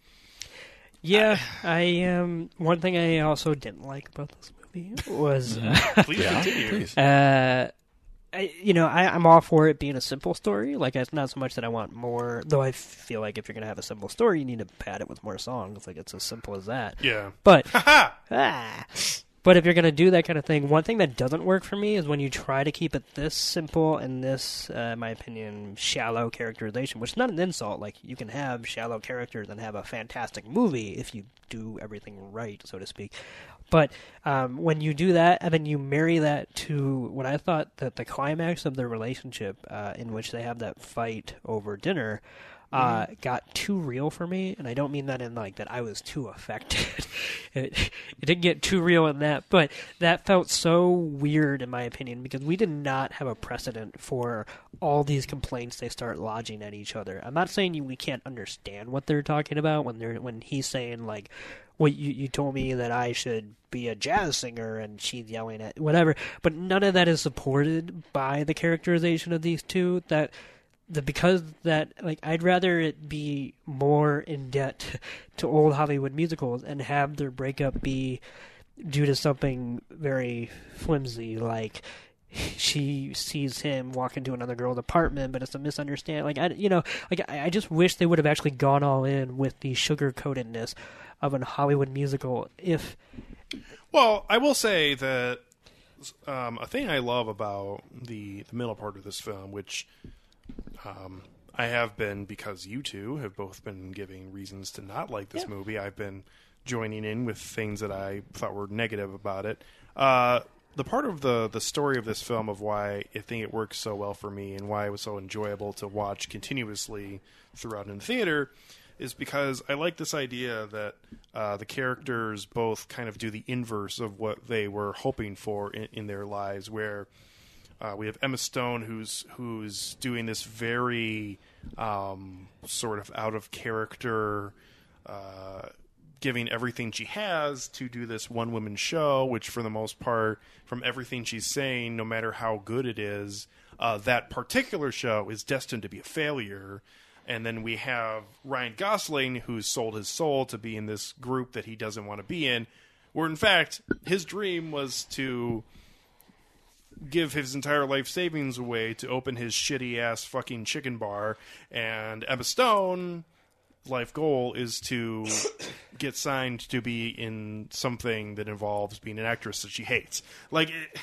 Yeah, I um. One thing I also didn't like about this movie was. Please continue. Uh, I, you know, I, I'm all for it being a simple story. Like, it's not so much that I want more, though I feel like if you're going to have a simple story, you need to pad it with more songs. Like, it's as simple as that. Yeah. But, ah, but if you're going to do that kind of thing, one thing that doesn't work for me is when you try to keep it this simple and this, uh, in my opinion, shallow characterization, which is not an insult. Like, you can have shallow characters and have a fantastic movie if you do everything right, so to speak. But um, when you do that, and then you marry that to what I thought that the climax of their relationship, uh, in which they have that fight over dinner, uh, got too real for me. And I don't mean that in like that I was too affected. it, it didn't get too real in that, but that felt so weird in my opinion because we did not have a precedent for all these complaints they start lodging at each other. I'm not saying you, we can't understand what they're talking about when they're when he's saying like well, you, you told me that I should be a jazz singer, and she's yelling at whatever. But none of that is supported by the characterization of these two. That the because that like I'd rather it be more in debt to old Hollywood musicals and have their breakup be due to something very flimsy, like she sees him walk into another girl's apartment, but it's a misunderstanding. Like I, you know, like I, I just wish they would have actually gone all in with the sugar coatedness of an Hollywood musical. If Well, I will say that um, a thing I love about the the middle part of this film, which um, I have been because you two have both been giving reasons to not like this movie. I've been joining in with things that I thought were negative about it. Uh, the part of the the story of this film of why I think it works so well for me and why it was so enjoyable to watch continuously throughout in the theater is because I like this idea that uh, the characters both kind of do the inverse of what they were hoping for in, in their lives, where Uh, we have Emma Stone, who's who's doing this very um, sort of out of character, uh, giving everything she has to do this one woman show, which for the most part, from everything she's saying, no matter how good it is, uh, that particular show is destined to be a failure. And then we have Ryan Gosling, who's sold his soul to be in this group that he doesn't want to be in, where in fact his dream was to give his entire life savings away to open his shitty ass fucking chicken bar. And Emma Stone, life goal is to get signed to be in something that involves being an actress that she hates. Like it,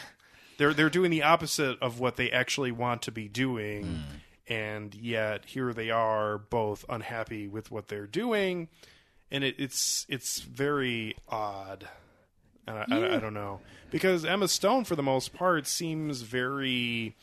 they're they're doing the opposite of what they actually want to be doing. Hmm. And yet here they are, both unhappy with what they're doing, and it, it's it's very odd. And I, I, I don't know. Because Emma Stone, for the most part, seems very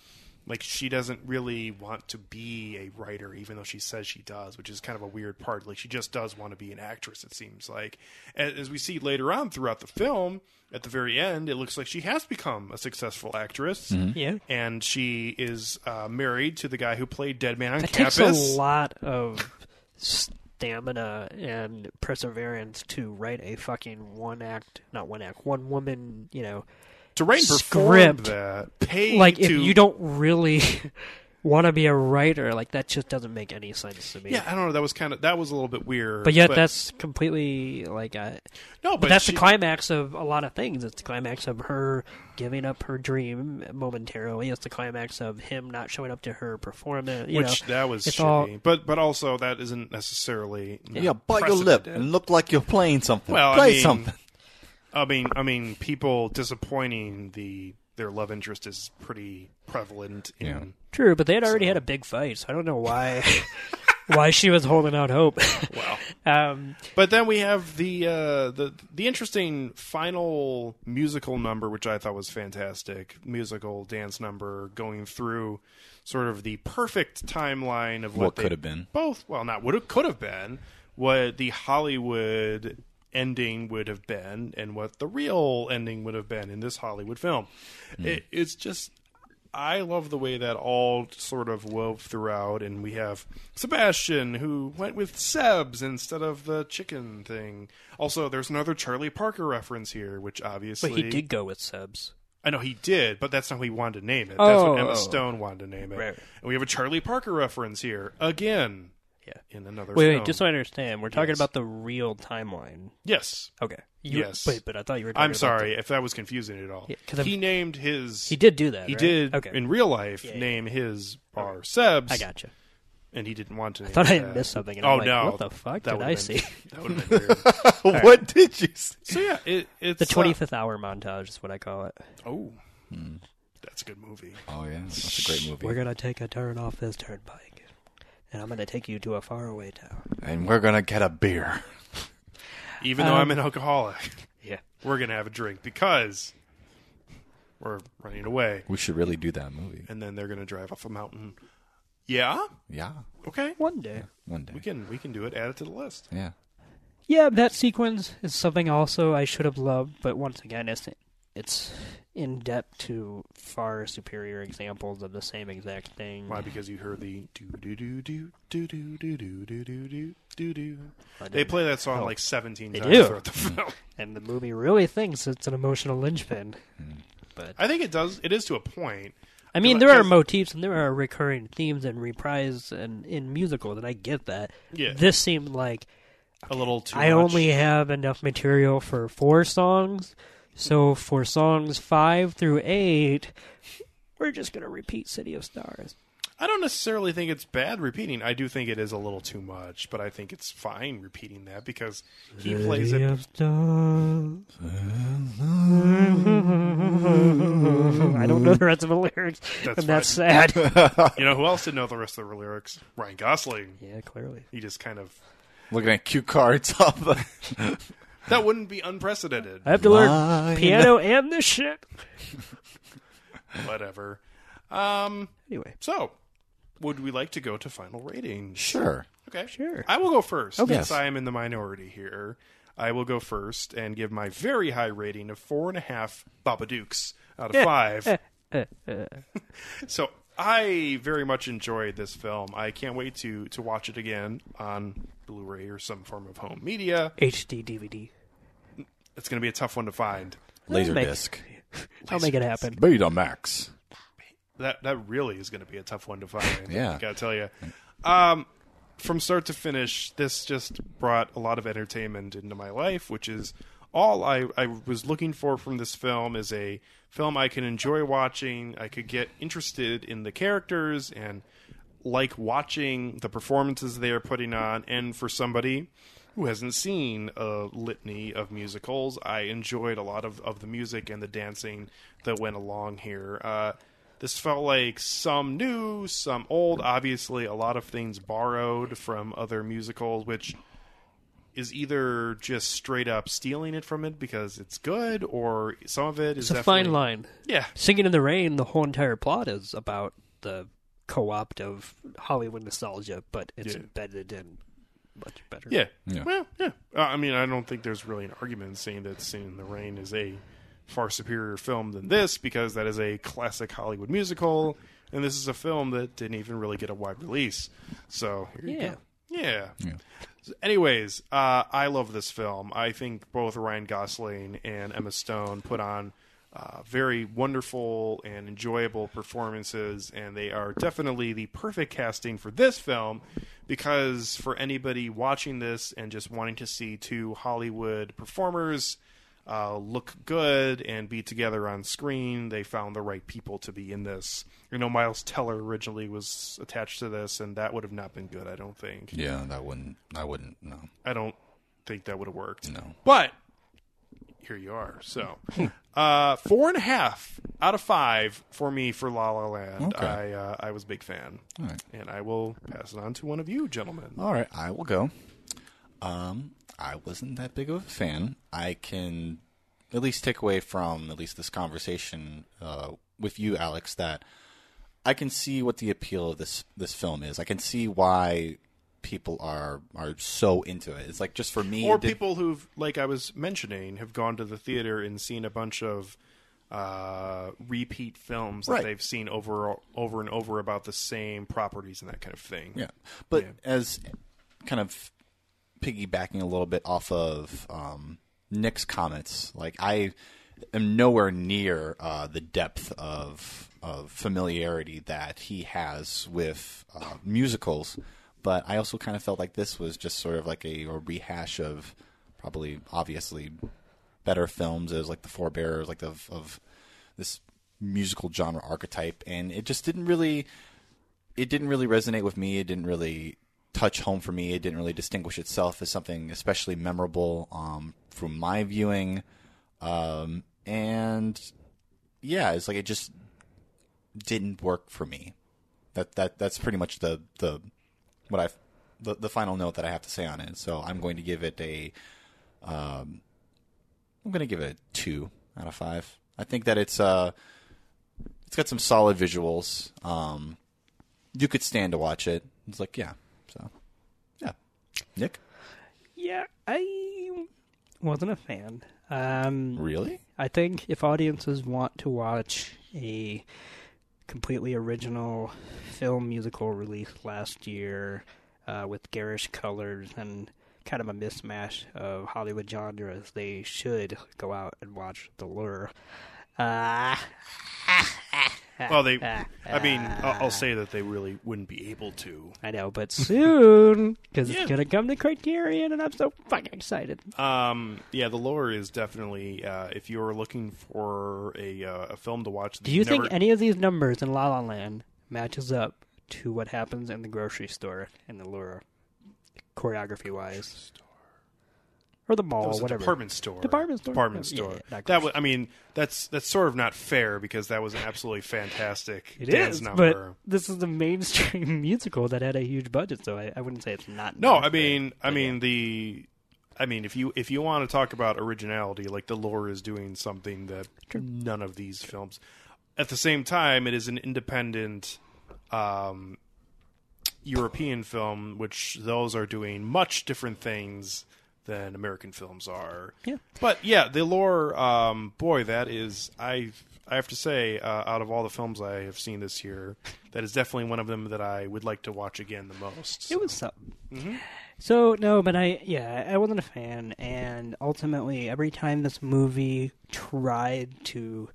like she doesn't really want to be a writer, even though she says she does, which is kind of a weird part. Like she just does want to be an actress. It seems like, as, as we see later on throughout the film, at the very end, it looks like she has become a successful actress. Yeah. And she is uh, married to the guy who played Dead Man on It Campus. takes a lot of stamina and perseverance to write a fucking one act, not one act, one woman, you know, to write and perform script. that. Paid like if to, you don't really want to be a writer, like that just doesn't make any sense to me. Yeah, I don't know. That was kind of that was a little bit weird. But yet, that's completely like, a, no, but, but that's she- the climax of a lot of things. It's the climax of her giving up her dream momentarily. It's the climax of him not showing up to her performance. You which know, that was it's shitty. all- but but also that isn't necessarily Yeah, bite your lip and look like you're playing something. Well, I Play mean, something. I mean, I mean, people disappointing the their love interest is pretty prevalent in. Yeah. True, but they had already So- had a big fight, so I don't know why why she was holding out hope. Well, um, but then we have the uh, the the interesting final musical number, which I thought was fantastic. Musical dance number going through sort of the perfect timeline of what, What could have been. both well not what it could have been what the hollywood ending would have been and what the real ending would have been in this hollywood film hmm. it, it's just i love the way that all sort of wove throughout and we have sebastian who went with sebs instead of the chicken thing also there's another charlie parker reference here which obviously but he did go with Sebs. I know he did, but that's not who he wanted to name it. That's what Oh, Emma oh. oh. Stone wanted to name it. Right. And we have a Charlie Parker reference here again Yeah. in another Wait, film. wait, just so I understand, we're talking Yes. about the real timeline. yes. Okay. You, Yes. Wait, but I thought you were. Talking I'm about sorry if that was confusing at all. Yeah, 'cause I'm- he named his. the- he did do that. He right? did Okay. in real life Yeah, yeah, name his bar Sebs. I gotcha. And he didn't want to. Name I thought I it had that. missed something. And oh I'm like, no! What the fuck That did would've I been- see? That would have been weird. what did you say? so yeah, it, it's The uh, 25th hour montage is what I call it. oh, that's a good movie. Oh yeah, that's a great movie. We're gonna take a turn off this turnpike, and I'm gonna take you to a faraway town. and we're gonna get a beer. Even though Um, I'm an alcoholic, Yeah. we're gonna have a drink because we're running away, We should really do that movie. and then they're gonna drive off a mountain. Yeah. Yeah, Okay. One day. one day. We can we can do it. Add it to the list. Yeah. Yeah, that sequence is something also I should have loved, but once again, it's it's in depth to far superior examples of the same exact thing. Why? Because you heard the do do do do do do do do do do do do do. They play that song Oh. like seventeen They times do. throughout the film. and the movie really thinks it's an emotional linchpin. But I think it does. It is to a point. I mean, there are motifs and there are recurring themes and reprise and in musicals, and I get that. Yeah. This seemed like A little too. I much. only have enough material for four songs, so for songs five through eight, we're just gonna repeat "City of Stars." I don't necessarily think it's bad repeating. I do think it is a little too much, but I think it's fine repeating that because he plays City it. of Stars. I don't know the rest of the lyrics, That's and that's sad. You know who else didn't know the rest of the lyrics? Ryan Gosling. yeah, clearly. He just kind of. Looking at cue cards off the. That wouldn't be unprecedented. I have to learn Line. piano and this shit. Whatever. Um. Anyway, So, would we like to go to final ratings? Sure. Okay. Sure. I will go first Okay. since I am in the minority here. I will go first and give my very high rating of four and a half Babadooks out of Eh, five. eh, So I very much enjoyed this film. I can't wait to to watch it again on Blu-ray or some form of home media. HD DVD. It's going to be a tough one to find. Laserdisc. I'll make it happen. Betamax. That that really is going to be a tough one to find. Yeah. I gotta tell you. Um, from start to finish, this just brought a lot of entertainment into my life, which is all I, I was looking for from this film is a film I can enjoy watching. I could get interested in the characters and like watching the performances they are putting on. And for somebody who hasn't seen a litany of musicals, I enjoyed a lot of, of the music and the dancing that went along here. Uh, this felt like some new, some old. Obviously, a lot of things borrowed from other musicals, which is either just straight up stealing it from it because it's good, or some of it is It's a fine line. Yeah, Singing in the Rain, the whole entire plot is about the co-opt of Hollywood nostalgia, but it's Yeah. embedded in much better. yeah, Yeah. Well, yeah. Uh, I mean, I don't think there's really an argument saying that "Singing in the Rain" is a far superior film than this because that is a classic Hollywood musical, and this is a film that didn't even really get a wide release. So here you Yeah. Yeah. Yeah. Anyways, uh, I love this film. I think both Ryan Gosling and Emma Stone put on uh, very wonderful and enjoyable performances, and they are definitely the perfect casting for this film. Because for anybody watching this and just wanting to see two Hollywood performers uh, look good and be together on screen, they found the right people to be in this. You know, Miles Teller originally was attached to this, and that would have not been good. I don't think. Yeah, that wouldn't. I wouldn't. No. I don't think that would have worked. No. But here you are. So, uh, four and a half out of five for me for La La Land. Okay. I uh, I was a big fan, right. and I will pass it on to one of you, gentlemen. All right, I will go. Um, I wasn't that big of a fan. I can at least take away from at least this conversation uh, with you, Alex, that I can see what the appeal of this this film is. I can see why people are are so into it. It's like just for me, Or did- people who've, like I was mentioning, have gone to the theater and seen a bunch of uh, repeat films that Right. they've seen over over and over about the same properties and that kind of thing. Yeah, but Yeah. as kind of piggybacking a little bit off of um, Nick's comments, like I am nowhere near uh, the depth of of familiarity that he has with uh, musicals, but I also kind of felt like this was just sort of like a, a rehash of probably obviously better films as like the forebearers like of, of this musical genre archetype and it just didn't really it didn't really resonate with me. It didn't really touch home for me. It didn't really distinguish itself as something especially memorable um, from my viewing. Um, and yeah, it's like it just didn't work for me. That that that's pretty much the the what I the the final note that I have to say on it. So I'm going to give it a um, I'm going to give it a two out of five. I think that it's uh it's got some solid visuals. Um, you could stand to watch it. It's like, yeah. So, yeah. Nick, Yeah, I wasn't a fan. Um, really? I think if audiences want to watch a completely original film musical release last year uh, with garish colors and kind of a mismatch of Hollywood genres, they should go out and watch The Lure. Uh, Well, they. I mean, I'll, I'll say that they really wouldn't be able to. I know, but soon because Yeah. it's gonna come to Criterion, and I'm so fucking excited. Um, yeah, the Lure is definitely. Uh, if you're looking for a uh, a film to watch, that Do you you've think never- any of these numbers in La La Land matches up to what happens in the grocery store in the Lure, choreography wise, or the mall, was a whatever? department store. Department store? Department Yeah, store. yeah, not that was. I mean, that's that's sort of not fair because that was an absolutely fantastic It dance is, number. but this is a mainstream musical that had a huge budget, so I, I wouldn't say it's not. No, I fair, mean, I mean yeah. the, I mean, if you if you want to talk about originality, like the Lure is doing something that none of these films. At the same time, it is an independent um, European film, which those are doing much different things than American films are. Yeah. But yeah, the Lure, um, boy, that is I. I have to say, uh, out of all the films I have seen this year, that is definitely one of them that I would like to watch again the most. It was something. Mm-hmm. So no, but I yeah I wasn't a fan, and ultimately every time this movie tried to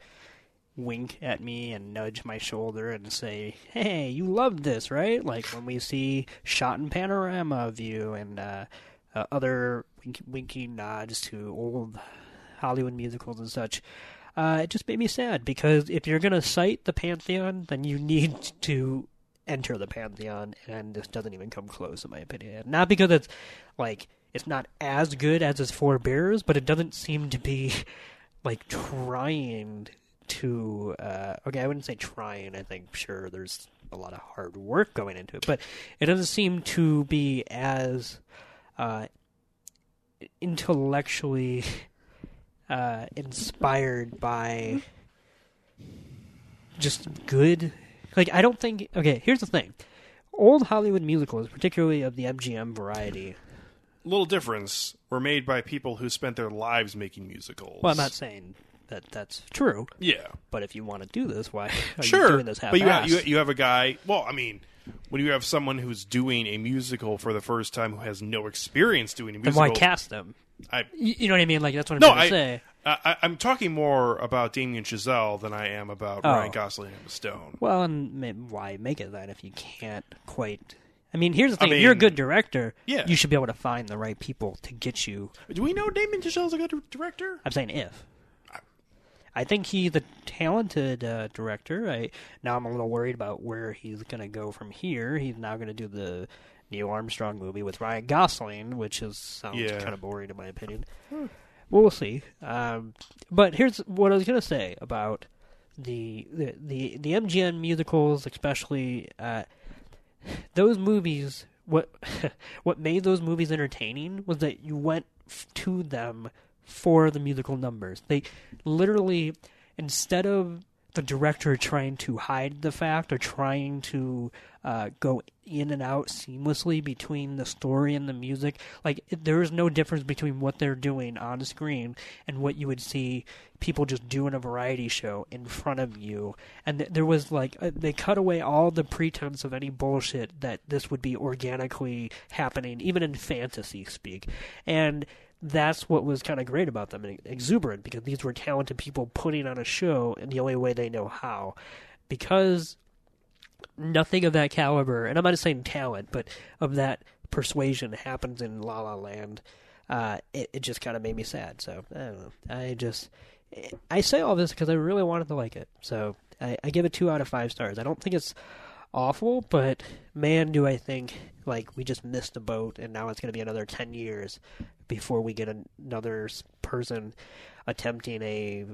wink at me and nudge my shoulder and say, "Hey, you loved this, right?" Like when we see shot in panorama view and uh, uh, other wink- winking nods to old Hollywood musicals and such. Uh, it just made me sad because if you're going to cite the pantheon, then you need to enter the pantheon, and this doesn't even come close, in my opinion. Not because it's like it's not as good as its forebears, but it doesn't seem to be like trying to. Uh, okay, I wouldn't say trying. I think sure there's a lot of hard work going into it, but it doesn't seem to be as uh, intellectually uh, inspired by just good. Like I don't think. Okay, here's the thing: old Hollywood musicals, particularly of the MGM variety. Little difference were made by people who spent their lives making musicals. Well, I'm not saying that that's true, Yeah, but if you want to do this, why are sure. you doing this half but you have, you, you have a guy. Well, I mean, when you have someone who's doing a musical for the first time who has no experience doing a Then musical, why cast them? I, You, you know what I mean? Like that's what I'm no, trying to I, say. I, I'm talking more about Damien Chazelle than I am about Oh. Ryan Gosling and Stone. Well, and why make it then if you can't quite? I mean, here's the I thing: if you're a good director, yeah. you should be able to find the right people to get you Do we know Damien Chazelle's a good director? I'm saying if. I think he's a talented uh, director. I now I'm a little worried about where he's going to go from here. He's now going to do the Neil Armstrong movie with Ryan Gosling, which is sounds Yeah. kind of boring in my opinion. Well, we'll see. Um, but here's what I was going to say about the the the, the MGM musicals, especially uh, those movies. What what made those movies entertaining was that you went f- to them for the musical numbers. They literally, instead of the director trying to hide the fact or trying to uh, go in and out seamlessly between the story and the music, like there is no difference between what they're doing on screen and what you would see people just do in a variety show in front of you. And th- there was like uh, they cut away all the pretense of any bullshit that this would be organically happening, even in fantasy speak, and that's what was kind of great about them and exuberant because these were talented people putting on a show in the only way they know how. Because nothing of that caliber, and I'm not saying talent, but of that persuasion happens in La La Land. Uh, it, it just kind of made me sad. So I don't know. I just I say all this because I really wanted to like it. So I, I give it two out of five stars. I don't think it's awful, but man, do I think like we just missed the boat, and now it's going to be another ten years before we get another person attempting a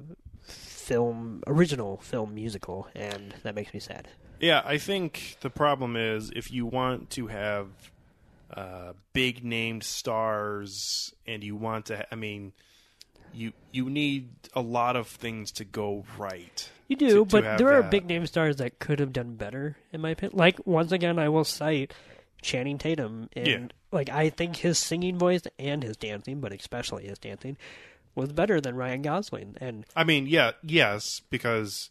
film original film musical, and that makes me sad. Yeah, I think the problem is if you want to have uh, big named stars and you want to, I mean, you you need a lot of things to go right. You do, to but have there are that. big name stars that could have done better, in my opinion. Like once again, I will cite Channing Tatum, and Yeah. like I think his singing voice and his dancing, but especially his dancing, was better than Ryan Gosling. And I mean, yeah, yes, because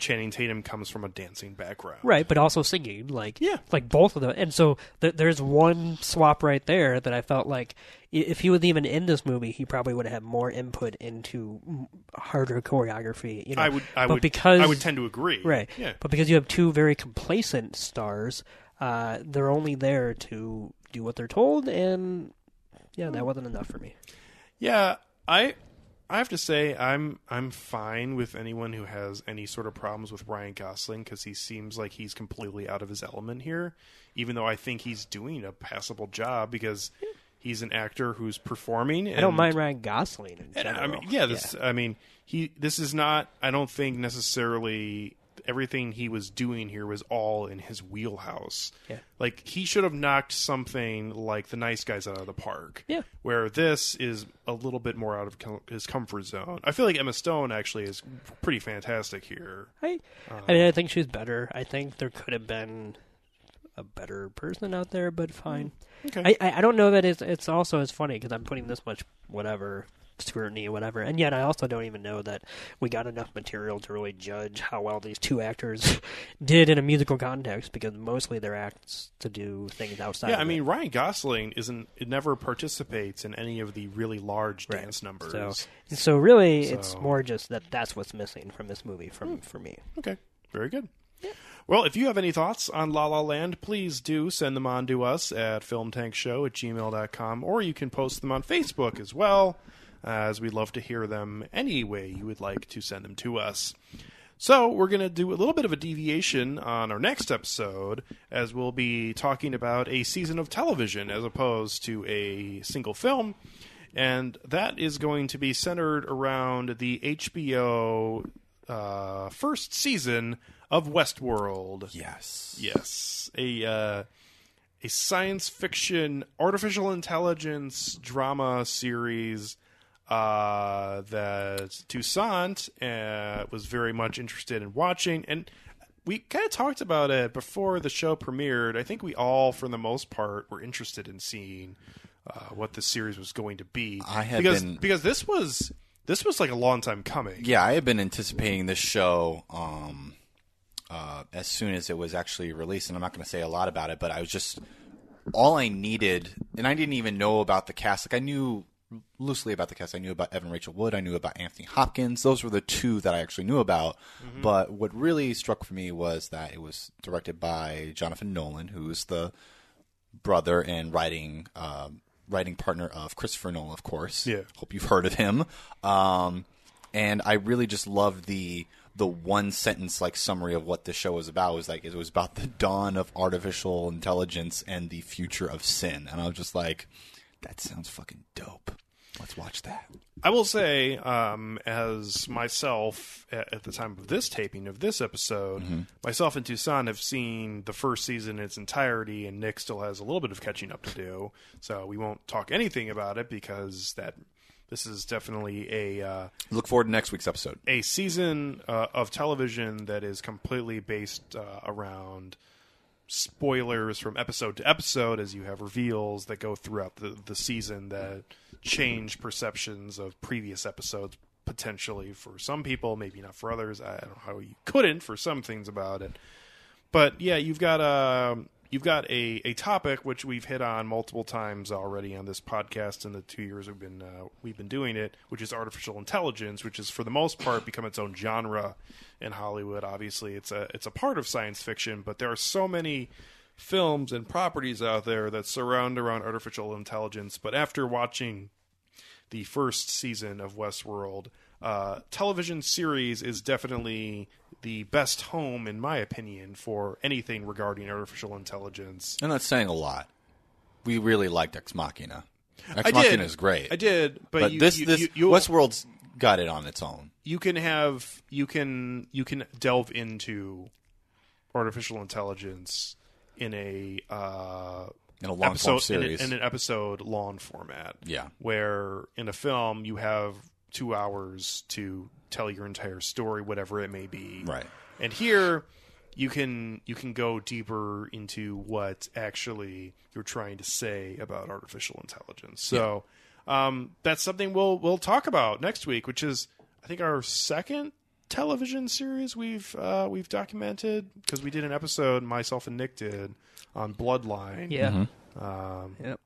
Channing Tatum comes from a dancing background. right, but also singing, like Yeah. like both of them. And so th- there's one swap right there that I felt like if he was even in this movie, he probably would have had more input into harder choreography. You know, I would, I but would, because I would tend to agree. Right. Yeah. But because you have two very complacent stars, uh, they're only there to do what they're told, and yeah, that wasn't enough for me. Yeah, I I have to say I'm I'm fine with anyone who has any sort of problems with Ryan Gosling because he seems like he's completely out of his element here. Even though I think he's doing a passable job because he's an actor who's performing. And, I don't mind Ryan Gosling in and. I mean, yeah, this. I mean, he. This is not. I don't think necessarily everything he was doing here was all in his wheelhouse. Yeah. Like he should have knocked something like the nice guys out of the park. Yeah. Where this is a little bit more out of com- his comfort zone. I feel like Emma Stone actually is pretty fantastic here. I, I um, mean, I think she's better. I think there could have been a better person out there, but fine. Mm, okay. I, I I don't know that it's it's also as funny because I'm putting this much whatever scrutiny or whatever, and yet I also don't even know that we got enough material to really judge how well these two actors did in a musical context because mostly they're acts to do things outside. yeah, of I it. mean Ryan Gosling isn't it never participates in any of the really large Right. dance numbers. So, so really, it's So- Hmm. more just that that's what's missing from this movie from for me. Okay, very good. Well, if you have any thoughts on La La Land, please do send them on to us at filmtankshow at gmail.com, or you can post them on Facebook as well, as we'd love to hear them any way you would like to send them to us. So, we're going to do a little bit of a deviation on our next episode, as we'll be talking about a season of television as opposed to a single film. And that is going to be centered around the HBO uh, first season of Westworld. Yes. Yes, a uh, a science fiction artificial intelligence drama series uh, that Toussaint uh, was very much interested in watching, and we kind of talked about it before the show premiered. I think we all, for the most part, were interested in seeing uh, what the series was going to be. I had because been- because this was this was like a long time coming. Yeah, I had been anticipating this show um, uh, as soon as it was actually released, and I'm not going to say a lot about it, but I was just all I needed, and I didn't even know about the cast. Like I knew loosely about the cast. I knew about Evan Rachel Wood. I knew about Anthony Hopkins. Those were the two that I actually knew about. But what really struck for me was that it was directed by Jonathan Nolan, who's the brother and writing um, writing partner of Christopher Nolan, of course. Yeah. hope you've heard of him. Um, and I really just loved the the one sentence like summary of what the show was about. It was like it was about the dawn of artificial intelligence and the future of sin. And I was just like, that sounds fucking dope. Let's watch that. I will say, um, as myself at, at the time of this taping of this episode, myself and Toussaint have seen the first season in its entirety, and Nick still has a little bit of catching up to do. So we won't talk anything about it because that this is definitely a uh, Look forward to next week's episode. a season uh, of television that is completely based uh, around spoilers from episode to episode as you have reveals that go throughout the, the season that change perceptions of previous episodes potentially for some people maybe not for others. I don't know how you couldn't for some things about it. But yeah you've got a you've got a, a topic which we've hit on multiple times already on this podcast in the two years we've been uh, we've been doing it, which is artificial intelligence, which has for the most part become its own genre in Hollywood. Obviously, it's a it's a part of science fiction, but there are so many films and properties out there that surround around artificial intelligence. But after watching the first season of Westworld, uh, television series is definitely the best home, in my opinion, for anything regarding artificial intelligence. And that's saying a lot. We really liked Ex Machina. Ex I Machina did. is great. I did, but, But you, this you, this you, Westworld's got it on its own. you can have you can you can delve into artificial intelligence in a uh, In a long episode form in, a- in an episode long format. Yeah. where in a film you have two hours to tell your entire story, whatever it may be. Right. And here you can you can go deeper into what actually you're trying to say about artificial intelligence. So um, that's something we'll we'll talk about next week, which is I think our second television series we've uh, we've documented because we did an episode myself and Nick did on Bloodline Yeah. um, Yep.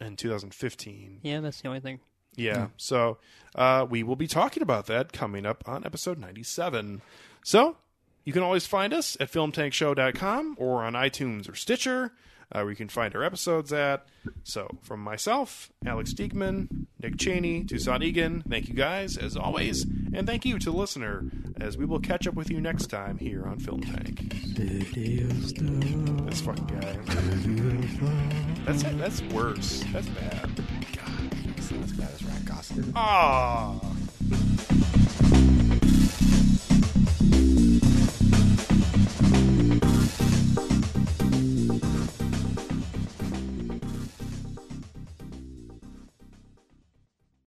in 2015. Yeah, that's the only thing. Yeah. So uh, we will be talking about that coming up on episode 97. So you can always find us at filmtankshow.com or on iTunes or Stitcher, uh, where you can find our episodes at. So from myself, Alex Diekman, Nick Cheney, Toussaint Egan, thank you guys as always, and thank you to the listener as we will catch up with you next time here on Film Tank. This fucking guy. That's that's worse. That's bad. This Ryan Gosling.